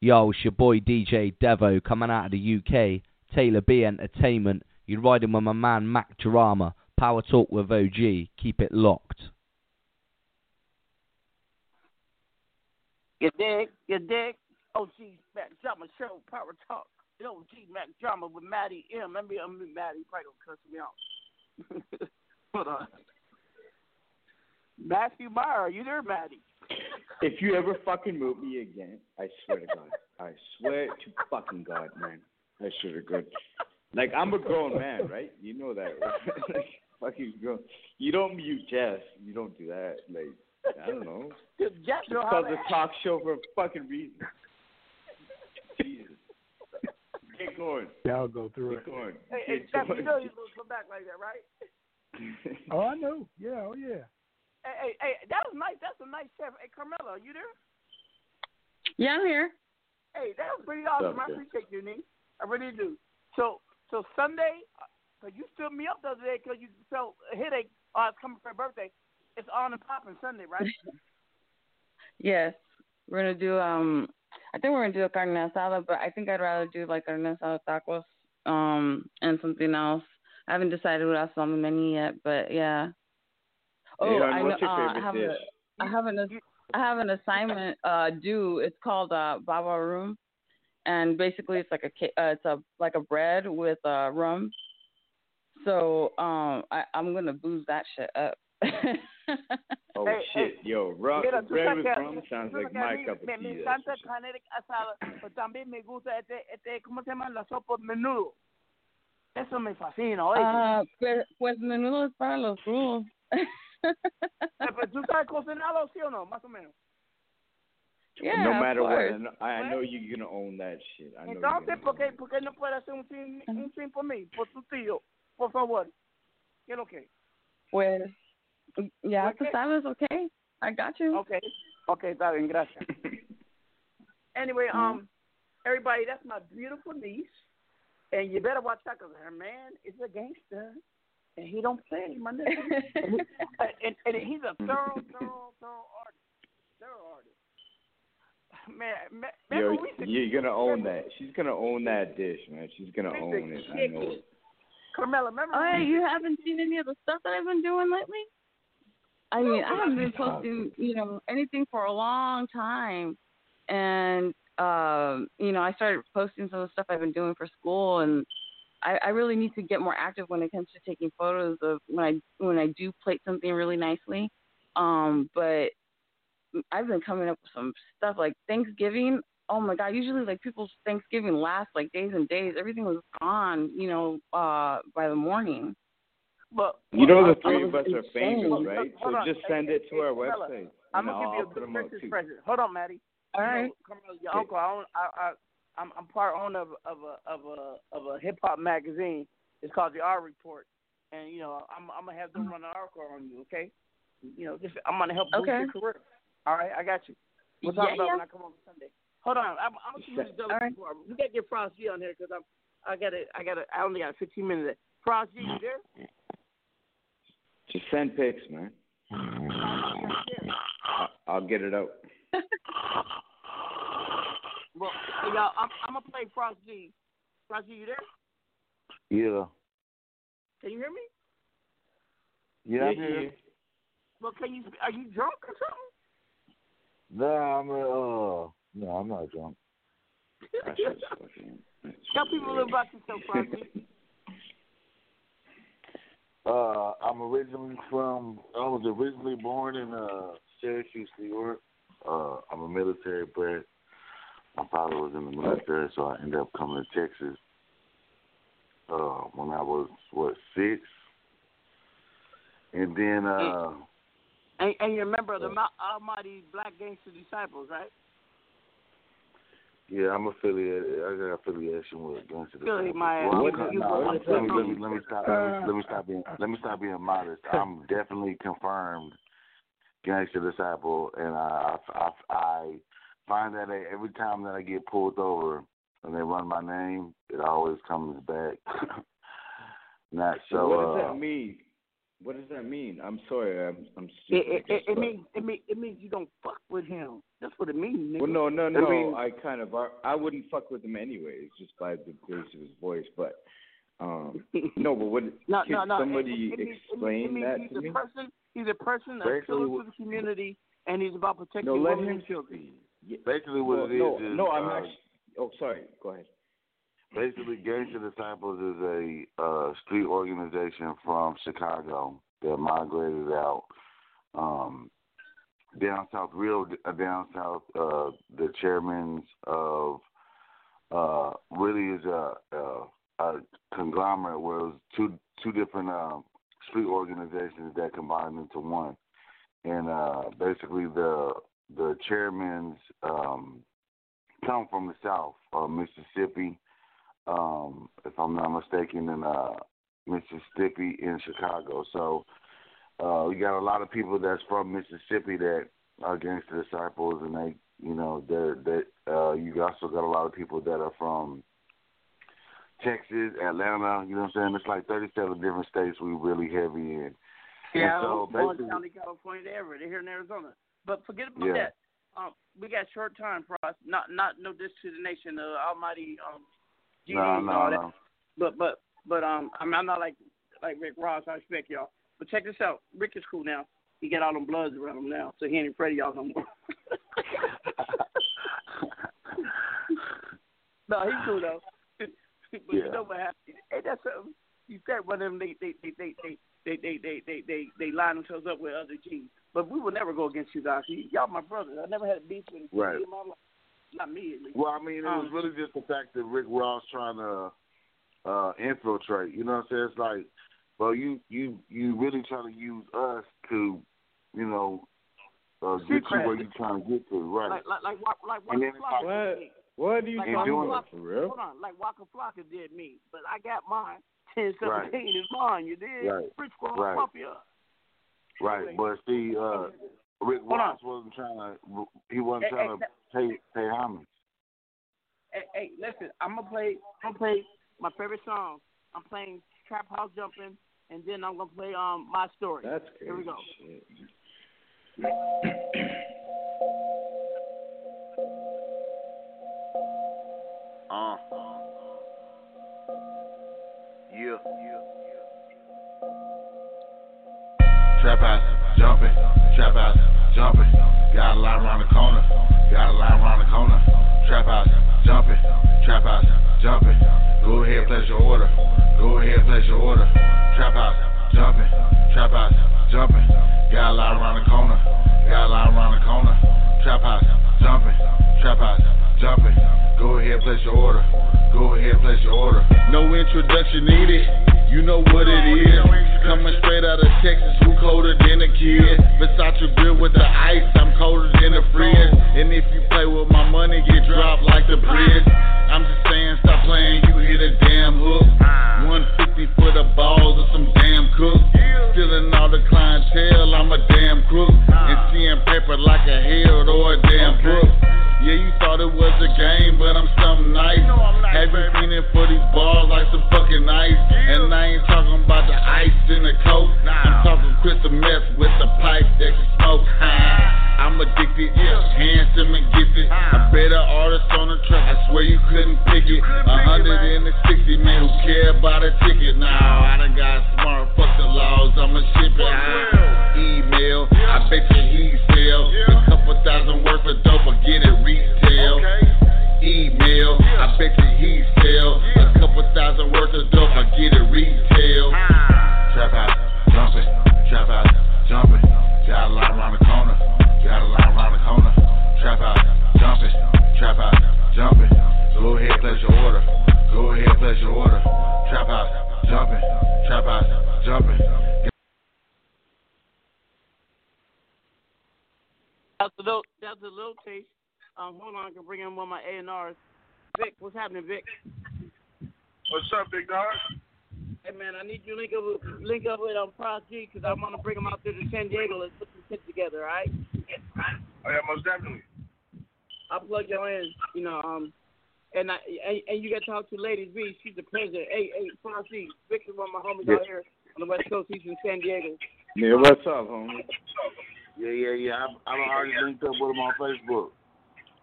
Yo, it's your boy DJ Devo coming out of the UK. Taylor B Entertainment. You're riding with my man Mac Drama. Power Talk with OG. Keep it locked. You dig? You dig? OG Mac Drama Show, Power Talk. The OG Mac Drama with Maddie M. Let me, um, I'm Maddie. Probably gonna cuss me out. *laughs* Hold on. Matthew Meyer, are you there, Maddie? If you ever fucking move me again, I swear to God. I swear to fucking God, man. I swear to God. Like I'm a grown man, right? You know that. Right? *laughs* like fucking grown. You don't mute Jess. You don't do that. Like I don't know. Just Jeff It's called the talk show for a fucking reason. *laughs* Jesus. Get going. Y'all go through Get it. going. Hey, hey Get Jeff, you know you're supposed to come back like that, right? *laughs* Oh, I know. Yeah, oh yeah. Hey, hey, hey, that was nice. That's a nice chef. Hey, Carmela, are you there? Yeah, I'm here. Hey, that was pretty awesome. I appreciate you, Nee. I really do. So, so Sunday, uh, so you stood me up the other day because you felt a headache. Oh, it's coming for your birthday. It's on and popping Sunday, right? *laughs* Yes, we're gonna do. Um, I think we're gonna do a carne asada, but I think I'd rather do like carne asada tacos, um, and something else. I haven't decided what else is on the menu yet, but yeah. Oh, I know. Uh, I have dish? a, I have an, I have an assignment uh due. It's called uh Baba Room, and basically it's like a uh, it's a like a bread with uh rum. So um, I I'm gonna booze that shit up. *laughs* Oh Hey, shit, hey, yo, rock Mira, tú bread with sabes que- rum sounds like my mí cup of me, me tea. encanta carne de asada, pero también me gusta este, este, ¿cómo se llama? La sopa menudo. Eso me fascina, oye. Ah, pues, pues menudo es para los rudos. Pero tú sabes cocinarlo, ¿sí o no? Más o menos. Yeah, no matter what, I know, I know you're gonna own that shit. I know you're Entonces, gonna ¿por qué, ¿por qué no puede hacer un fin, un fin por mí? Por tu tío, por favor. ¿Qué es lo que? Pues, ya tú Okay. sabes, okay? I got you. Okay. Okay, está bien, gracias. *laughs* Anyway, um, everybody, that's my beautiful niece, and you better watch out because her man is a gangster, and he don't play, my nigga. and, *laughs* and, and he's a thorough, *laughs* thorough, thorough artist. Thorough artist. Man, man, Yo, remember we used to- you're gonna own that. She's gonna own that dish, man. She's gonna own it. I know it. Carmela, remember? Oh, we yeah, used you haven't seen any of the stuff that I've been doing lately? I mean, I haven't been posting, you know, anything for a long time. And um, you know, I started posting some of the stuff I've been doing for school and I, I really need to get more active when it comes to taking photos of when I when I do plate something really nicely. Um, but I've been coming up with some stuff like Thanksgiving. Oh my god! Usually, like people's Thanksgiving lasts like days and days. Everything was gone, you know, uh, by the morning. But You know the three of us are famous, right? So just send it to our website. I'm gonna give you a good out Christmas too. present. Hold on, Maddie. All right. Come on, right. Carmela, your uncle. I, own, I, I, I'm, I'm part owner of, of a of a of a hip hop magazine. It's called the R Report, and you know, I'm I'm gonna have them run an article on you. Okay. You know, just I'm gonna help boost Okay. your career. All right, I got you. We'll talk Yeah, about yeah. when I come over Sunday. Hold on, I'm, I'm gonna give you All right. before. We gotta get Frosty on here because I'm I got to I got to I only got 15 minutes. Frost G, you there? Just send pics, man. I- *laughs* I'll get it out. Well, hey, y'all, I'm, I'm gonna play Frost G. Frost G, you there? Yeah. Can you hear me? Yeah, I'm here. Well, can you? Are you drunk or something? No, I'm uh, no, I'm not drunk. *laughs* Tell people a little about yourself, Frost G. Uh, I'm originally from. I was originally born in uh Syracuse, New York. Uh, I'm a military bred. My father was in the military, so I ended up coming to Texas. Uh, when I was what six, and then uh, And, and you're a member of the Mount Almighty Black Gangster Disciples, right? Yeah, I'm affiliated. I got affiliation with Gangster. Philly, Disciples. my Well, ass. You- no, let, me, let, me, let me stop. Let me, Uh, let me stop being. Let me stop being modest. *laughs* I'm definitely confirmed gangster disciple, and I I, I, I find that every time that I get pulled over and they run my name, it always comes back. *laughs* Not so. what does uh, that mean? What does that mean? I'm sorry. I'm I'm It, stupid. it, it, it means it means it means you don't fuck with him. That's what it means. Nigga. Well, no, no, I no. mean- I kind of are. I wouldn't fuck with him anyways, just by the grace of his voice. But um, *laughs* no, but what? No, can no, no. somebody it, it, it means, explain it means, that he's to a me? person. He's a person, a Basically pillar what- to the community, and he's about protecting No, let women him and children. Basically, what no, it is no, is no. I'm uh, actually. Oh, sorry. Go ahead. Basically, Gangster Disciples is a uh, street organization from Chicago that migrated out um, down south, real uh, down south. Uh, the chairman of uh, really is a, a, conglomerate where it was two two different uh, street organizations that combined into one, and uh, basically the the chairman's um, come from the south, uh, Mississippi um, if I'm not mistaken, in uh, Mississippi in Chicago. So uh, we got a lot of people that's from Mississippi that are gangster disciples, and they, you know, they're that. Uh, you also got a lot of people that are from Texas, Atlanta. You know what I'm saying? It's like 37 different states we really heavy in. Yeah, And so Orange County, California, they're They're here in Arizona. But forget about Yeah. that. Um, we got short time for us. Not not no diss to the nation, the Almighty um, GD no, and no, all that. no. But but but um, I mean, I'm not like like Rick Ross. I respect y'all. But check this out. Rick is cool now. He got all them bloods around him now, so he ain't afraid of y'all no more. no, he's cool though. but Yeah. you know what happened? Ain't that something? You said one of them they they they they they they they they they they, they line themselves up with other G's. But we will never go against you guys. You- Y'all my brothers. I never had a beef with G Right. in my life. Not me at least. Well, I mean, it was Um, really just the fact that Rick Ross trying to uh infiltrate. You know what I'm saying? It's like, well, you you you really trying to use us to, you know, uh, get you where you trying to get to, right? Like like like Wa- like And Waka then it's Flocka like- did me. What do you like ain't Waka doing Flocka, for real? Hold on, like Waka Flocka did me, but I got mine. *laughs* Ten Right. is mine. You did. Right. Rich Squad Right. pump you up. Right, but see, uh, Rick Hold on. Ross wasn't trying to. He wasn't trying hey, to pay pay homage. Hey, hey, listen, I'm gonna play. I'm gonna play my favorite song. I'm playing Trap House Jumping, and then I'm gonna play um my story. That's crazy. Here we go. Uh. Yeah. Trap house, jumping, trap house, jumping. Got a line around the corner, got a line around the corner. Trap house, jumping, trap house, jumping. Go ahead, place your order. Go ahead, place your order. Trap house, jumping, trap house, jumping. Got a line around the corner, got a line around the corner. Trap house, jumping, trap house, jumping. Go ahead, place your order. Go ahead, place your order. No introduction needed. You know what it is. Coming straight out of Texas, who colder than a kid? Versace grill with the ice, I'm colder than a fridge. And if you play with my money, get dropped like the bridge. I'm just saying, stop playing, you hit a damn hook. 150 for the balls of some damn cook. Stealing all the clientele, I'm a damn crook. And seeing paper like a hell or a damn book. Yeah, you thought it was a game, but I'm something nice. Have you feeling for these balls like some fucking ice? And I ain't talking about the ice in the coke. I'm talking crystal meth with the pipe that can smoke. I'm addicted, handsome and gifted. A better artist on the track, I swear you couldn't pick it. A hundred and a sixty, man, who care about a ticket? Now I done got smart, fuck the laws, I'ma ship it. I email, I bet you he sell. A couple thousand worth of dope, or get it retail. Email, I bet you he sell a couple thousand worth of dope, I get it retail. Trap house, jumping, trap house, jumping. Got a line around the corner, got a line around the corner. Trap house, jumping, trap house, jumping. Go ahead, place your order. Go ahead, place your order. Trap house, jumping, trap house, jumping. That's a little. That's a little taste. Um, hold on, I can bring in one of my A and R's. Vic, what's happening, Vic? What's up, big dog? Hey man, I need you to link up with link up with um Frost G because I want to bring him out there to San Diego. Let's put some shit together, all right? Oh yeah, most definitely. I'll plug you in, you know. Um, and I and, and you got to talk to Ladies B. She's the president. Hey, hey, Frost G, Vic is one of my homies Yeah. out here on the West Coast. He's in San Diego. Yeah, what's up, homie? Yeah, yeah, yeah. I, I already linked up with him on Facebook.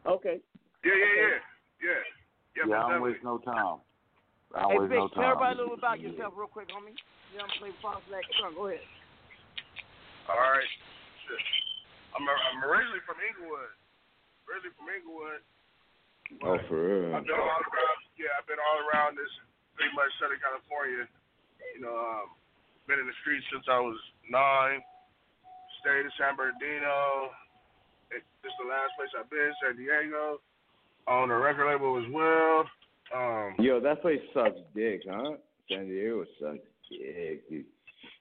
Okay. Yeah, yeah, yeah, yeah. Yeah, Yeah, I most don't waste no time. I don't Hey, waste Vic, no tell everybody a little about yourself real quick, homie. You know, I'm playing Pros Black. Come on, go ahead. All right. I'm, I'm originally from Inglewood. Originally from Inglewood. Oh, for real. I've been all around. Yeah, I've been all around this pretty much Southern California. You know, um, been in the streets since I was nine. Stayed in San Bernardino. It, this the last place I've been, San Diego. On a record label as well. Um, Yo, that place sucks dick, huh? San Diego sucks dick, dude.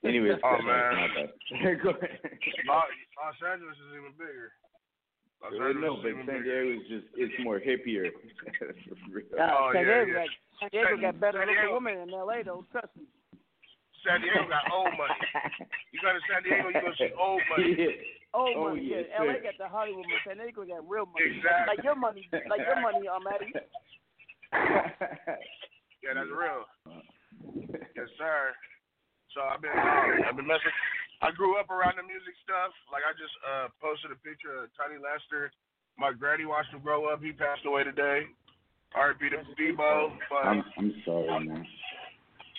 Anyways, *laughs* Oh, man. *laughs* Go ahead. Los, Los Angeles is even bigger. Los I Angeles know, but San bigger. Diego is just it's more hippier. *laughs* For real. Oh, San yeah, Diego yeah. got San Diego San- got better San looking women in L.A. though. Trust me. San Diego got *laughs* old money. You go to San Diego, you gonna see old *laughs* money. Oh, Oh, money, yeah, yeah. LA got the Hollywood money. San Diego got real money. Exactly. Like your money, like your money, um, Maddie. *laughs* Yeah, that's real. Yes, sir. So I've been I've been messing. I grew up around the music stuff. Like I just uh posted a picture of Tiny Lister. My granny watched him grow up. He passed away today. R.I.P. to Deebo. But I'm I'm sorry, man.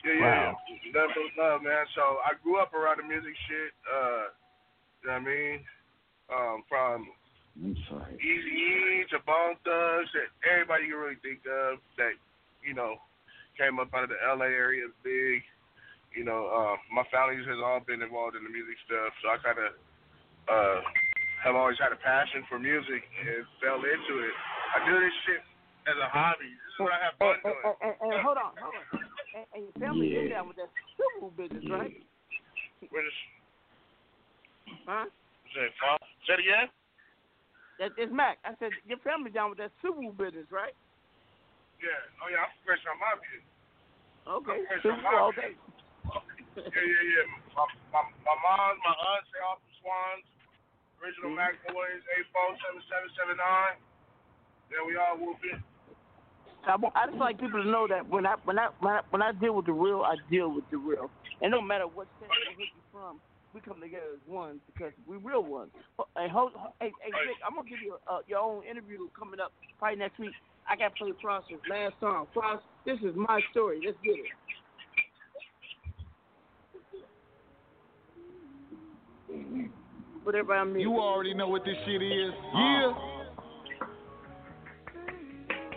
Yeah, yeah, yeah. Nothing but love, man. So I grew up around the music shit. Uh, you know what I mean? Um, from I'm sorry. Easy E to Bone Thugs, and everybody you really think of that, you know, came up out of the LA area big. You know, uh, my family has all been involved in the music stuff, so I kind of uh, have always had a passion for music and fell into it. I do this shit as a hobby. This is what I have fun And, doing. and, and, and hold on, hold on. And, and your family is down with that civil business, right? Which, Huh? say, Fa- say it again? That, it's Mac. I said your family down with that civil business, right? Yeah. Oh yeah, I'm fresh on my view. Okay, I'm fresh on my all view. day. Yeah, yeah, yeah. My, my, my mom, my aunts, they all from Swans. Original Mm-hmm. Mac Boys, 8477779. Yeah, we all whooping. I, I just like people to know that when I when I when I when I deal with the real, I deal with the real. And no matter what state you're from, we come together as one because we real ones. Hey, hold, hey, hey, Vic, I'm gonna give you uh, your own interview coming up probably next week. I got to play Frost's last song. Frost, this is my story. Let's get it. Whatever I mean. You already know what this shit is. Yeah.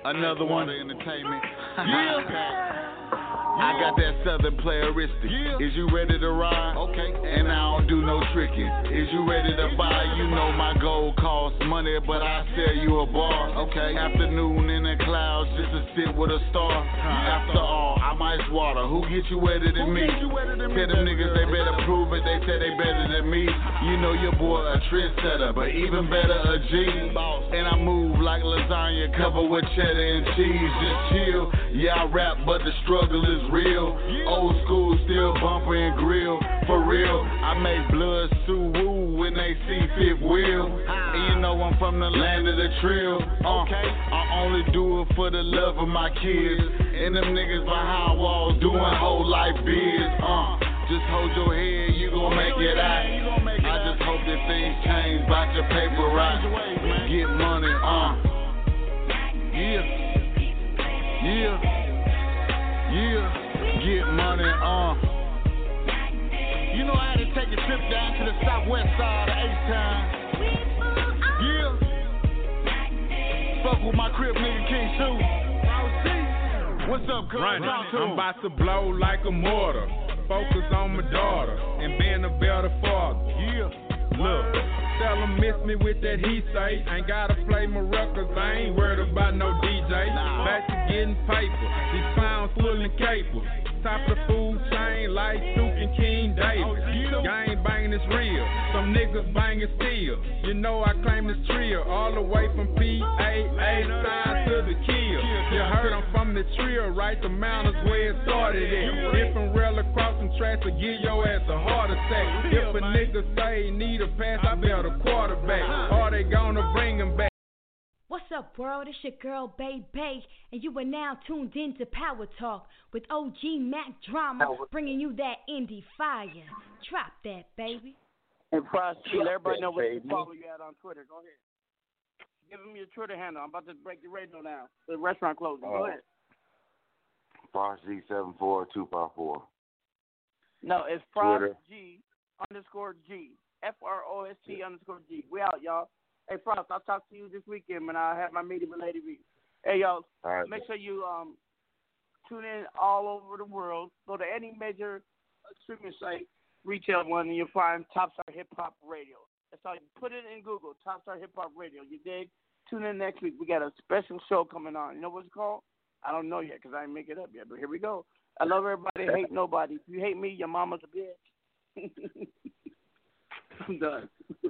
Another one entertainment. Yeah. *laughs* *laughs* I got that southern playeristic. Is you ready to ride? Okay. And I don't do no tricking. Is you ready to buy? You know my gold costs money, but I sell you a bar. Okay. Afternoon in the clouds just to sit with a star. After all, I'm ice water. Who get you wetter than me? Tell them niggas they better prove it. They say they better than me. You know your boy a trendsetter, but even better a G. And I move like lasagna covered with cheddar and cheese. Just chill. Yeah, I rap, but the struggle is real. Old school, still bumper and grill. For real, I make blood sue woo when they see fifth wheel. And you know I'm from the land of the trill. Uh, I only do it for the love of my kids. And them niggas behind walls doing whole life biz. Uh, just hold your head, you gon' make it out. I just hope that things change, bout your paper right. Get money, uh. Yeah. Yeah. Yeah. Get money, uh. You know I had to take a trip down to the southwest side of H-Town. Yeah. Fuck with my crib nigga King Sue. What's up, cuz? Running. Talk to I'm about to blow like a mortar. Focus on my daughter and being a better father. Yeah. Look, tell 'em miss me with that he say. Ain't gotta play my records, I ain't worried about no DJ. Back to getting paper. These clowns full and capable. Top of the food chain like Duke and King Davis. Gang banging is real. Some niggas banging still. You know I claim this trio all the way from PAA side to the kill. You heard I'm from the trio, right? The mountains where it started at. Different rail across some tracks to give your ass a heart attack. If a nigga say he need a pass, I bet a quarterback. Or they gonna bring him back. What's up, world? It's your girl, Bay Bay, and you are now tuned in to Power Talk with OG Mac Drama, bringing you that indie fire. Drop that, baby. And Frost, let everybody that, know what to follow you at on Twitter. Go ahead. Give them your Twitter handle. I'm about to break the radio now. The restaurant closing. Go Uh, ahead. Frost G seven four two five four. No, it's Frost Twitter. G underscore G. F R O S T underscore G. We out, y'all. Hey, Frost, I'll talk to you this weekend when I have my meeting with Lady V. Hey, y'all, All right. make sure you um tune in all over the world. Go to any major streaming site, retail one, and you'll find Top Star Hip Hop Radio. That's all. You put it in Google, Top Star Hip Hop Radio. You dig? Tune in next week. We got a special show coming on. You know what it's called? I don't know yet because I didn't make it up yet. But here we go. I love everybody. *laughs* Hate nobody. If you hate me, your mama's a bitch. *laughs* I'm done. *laughs*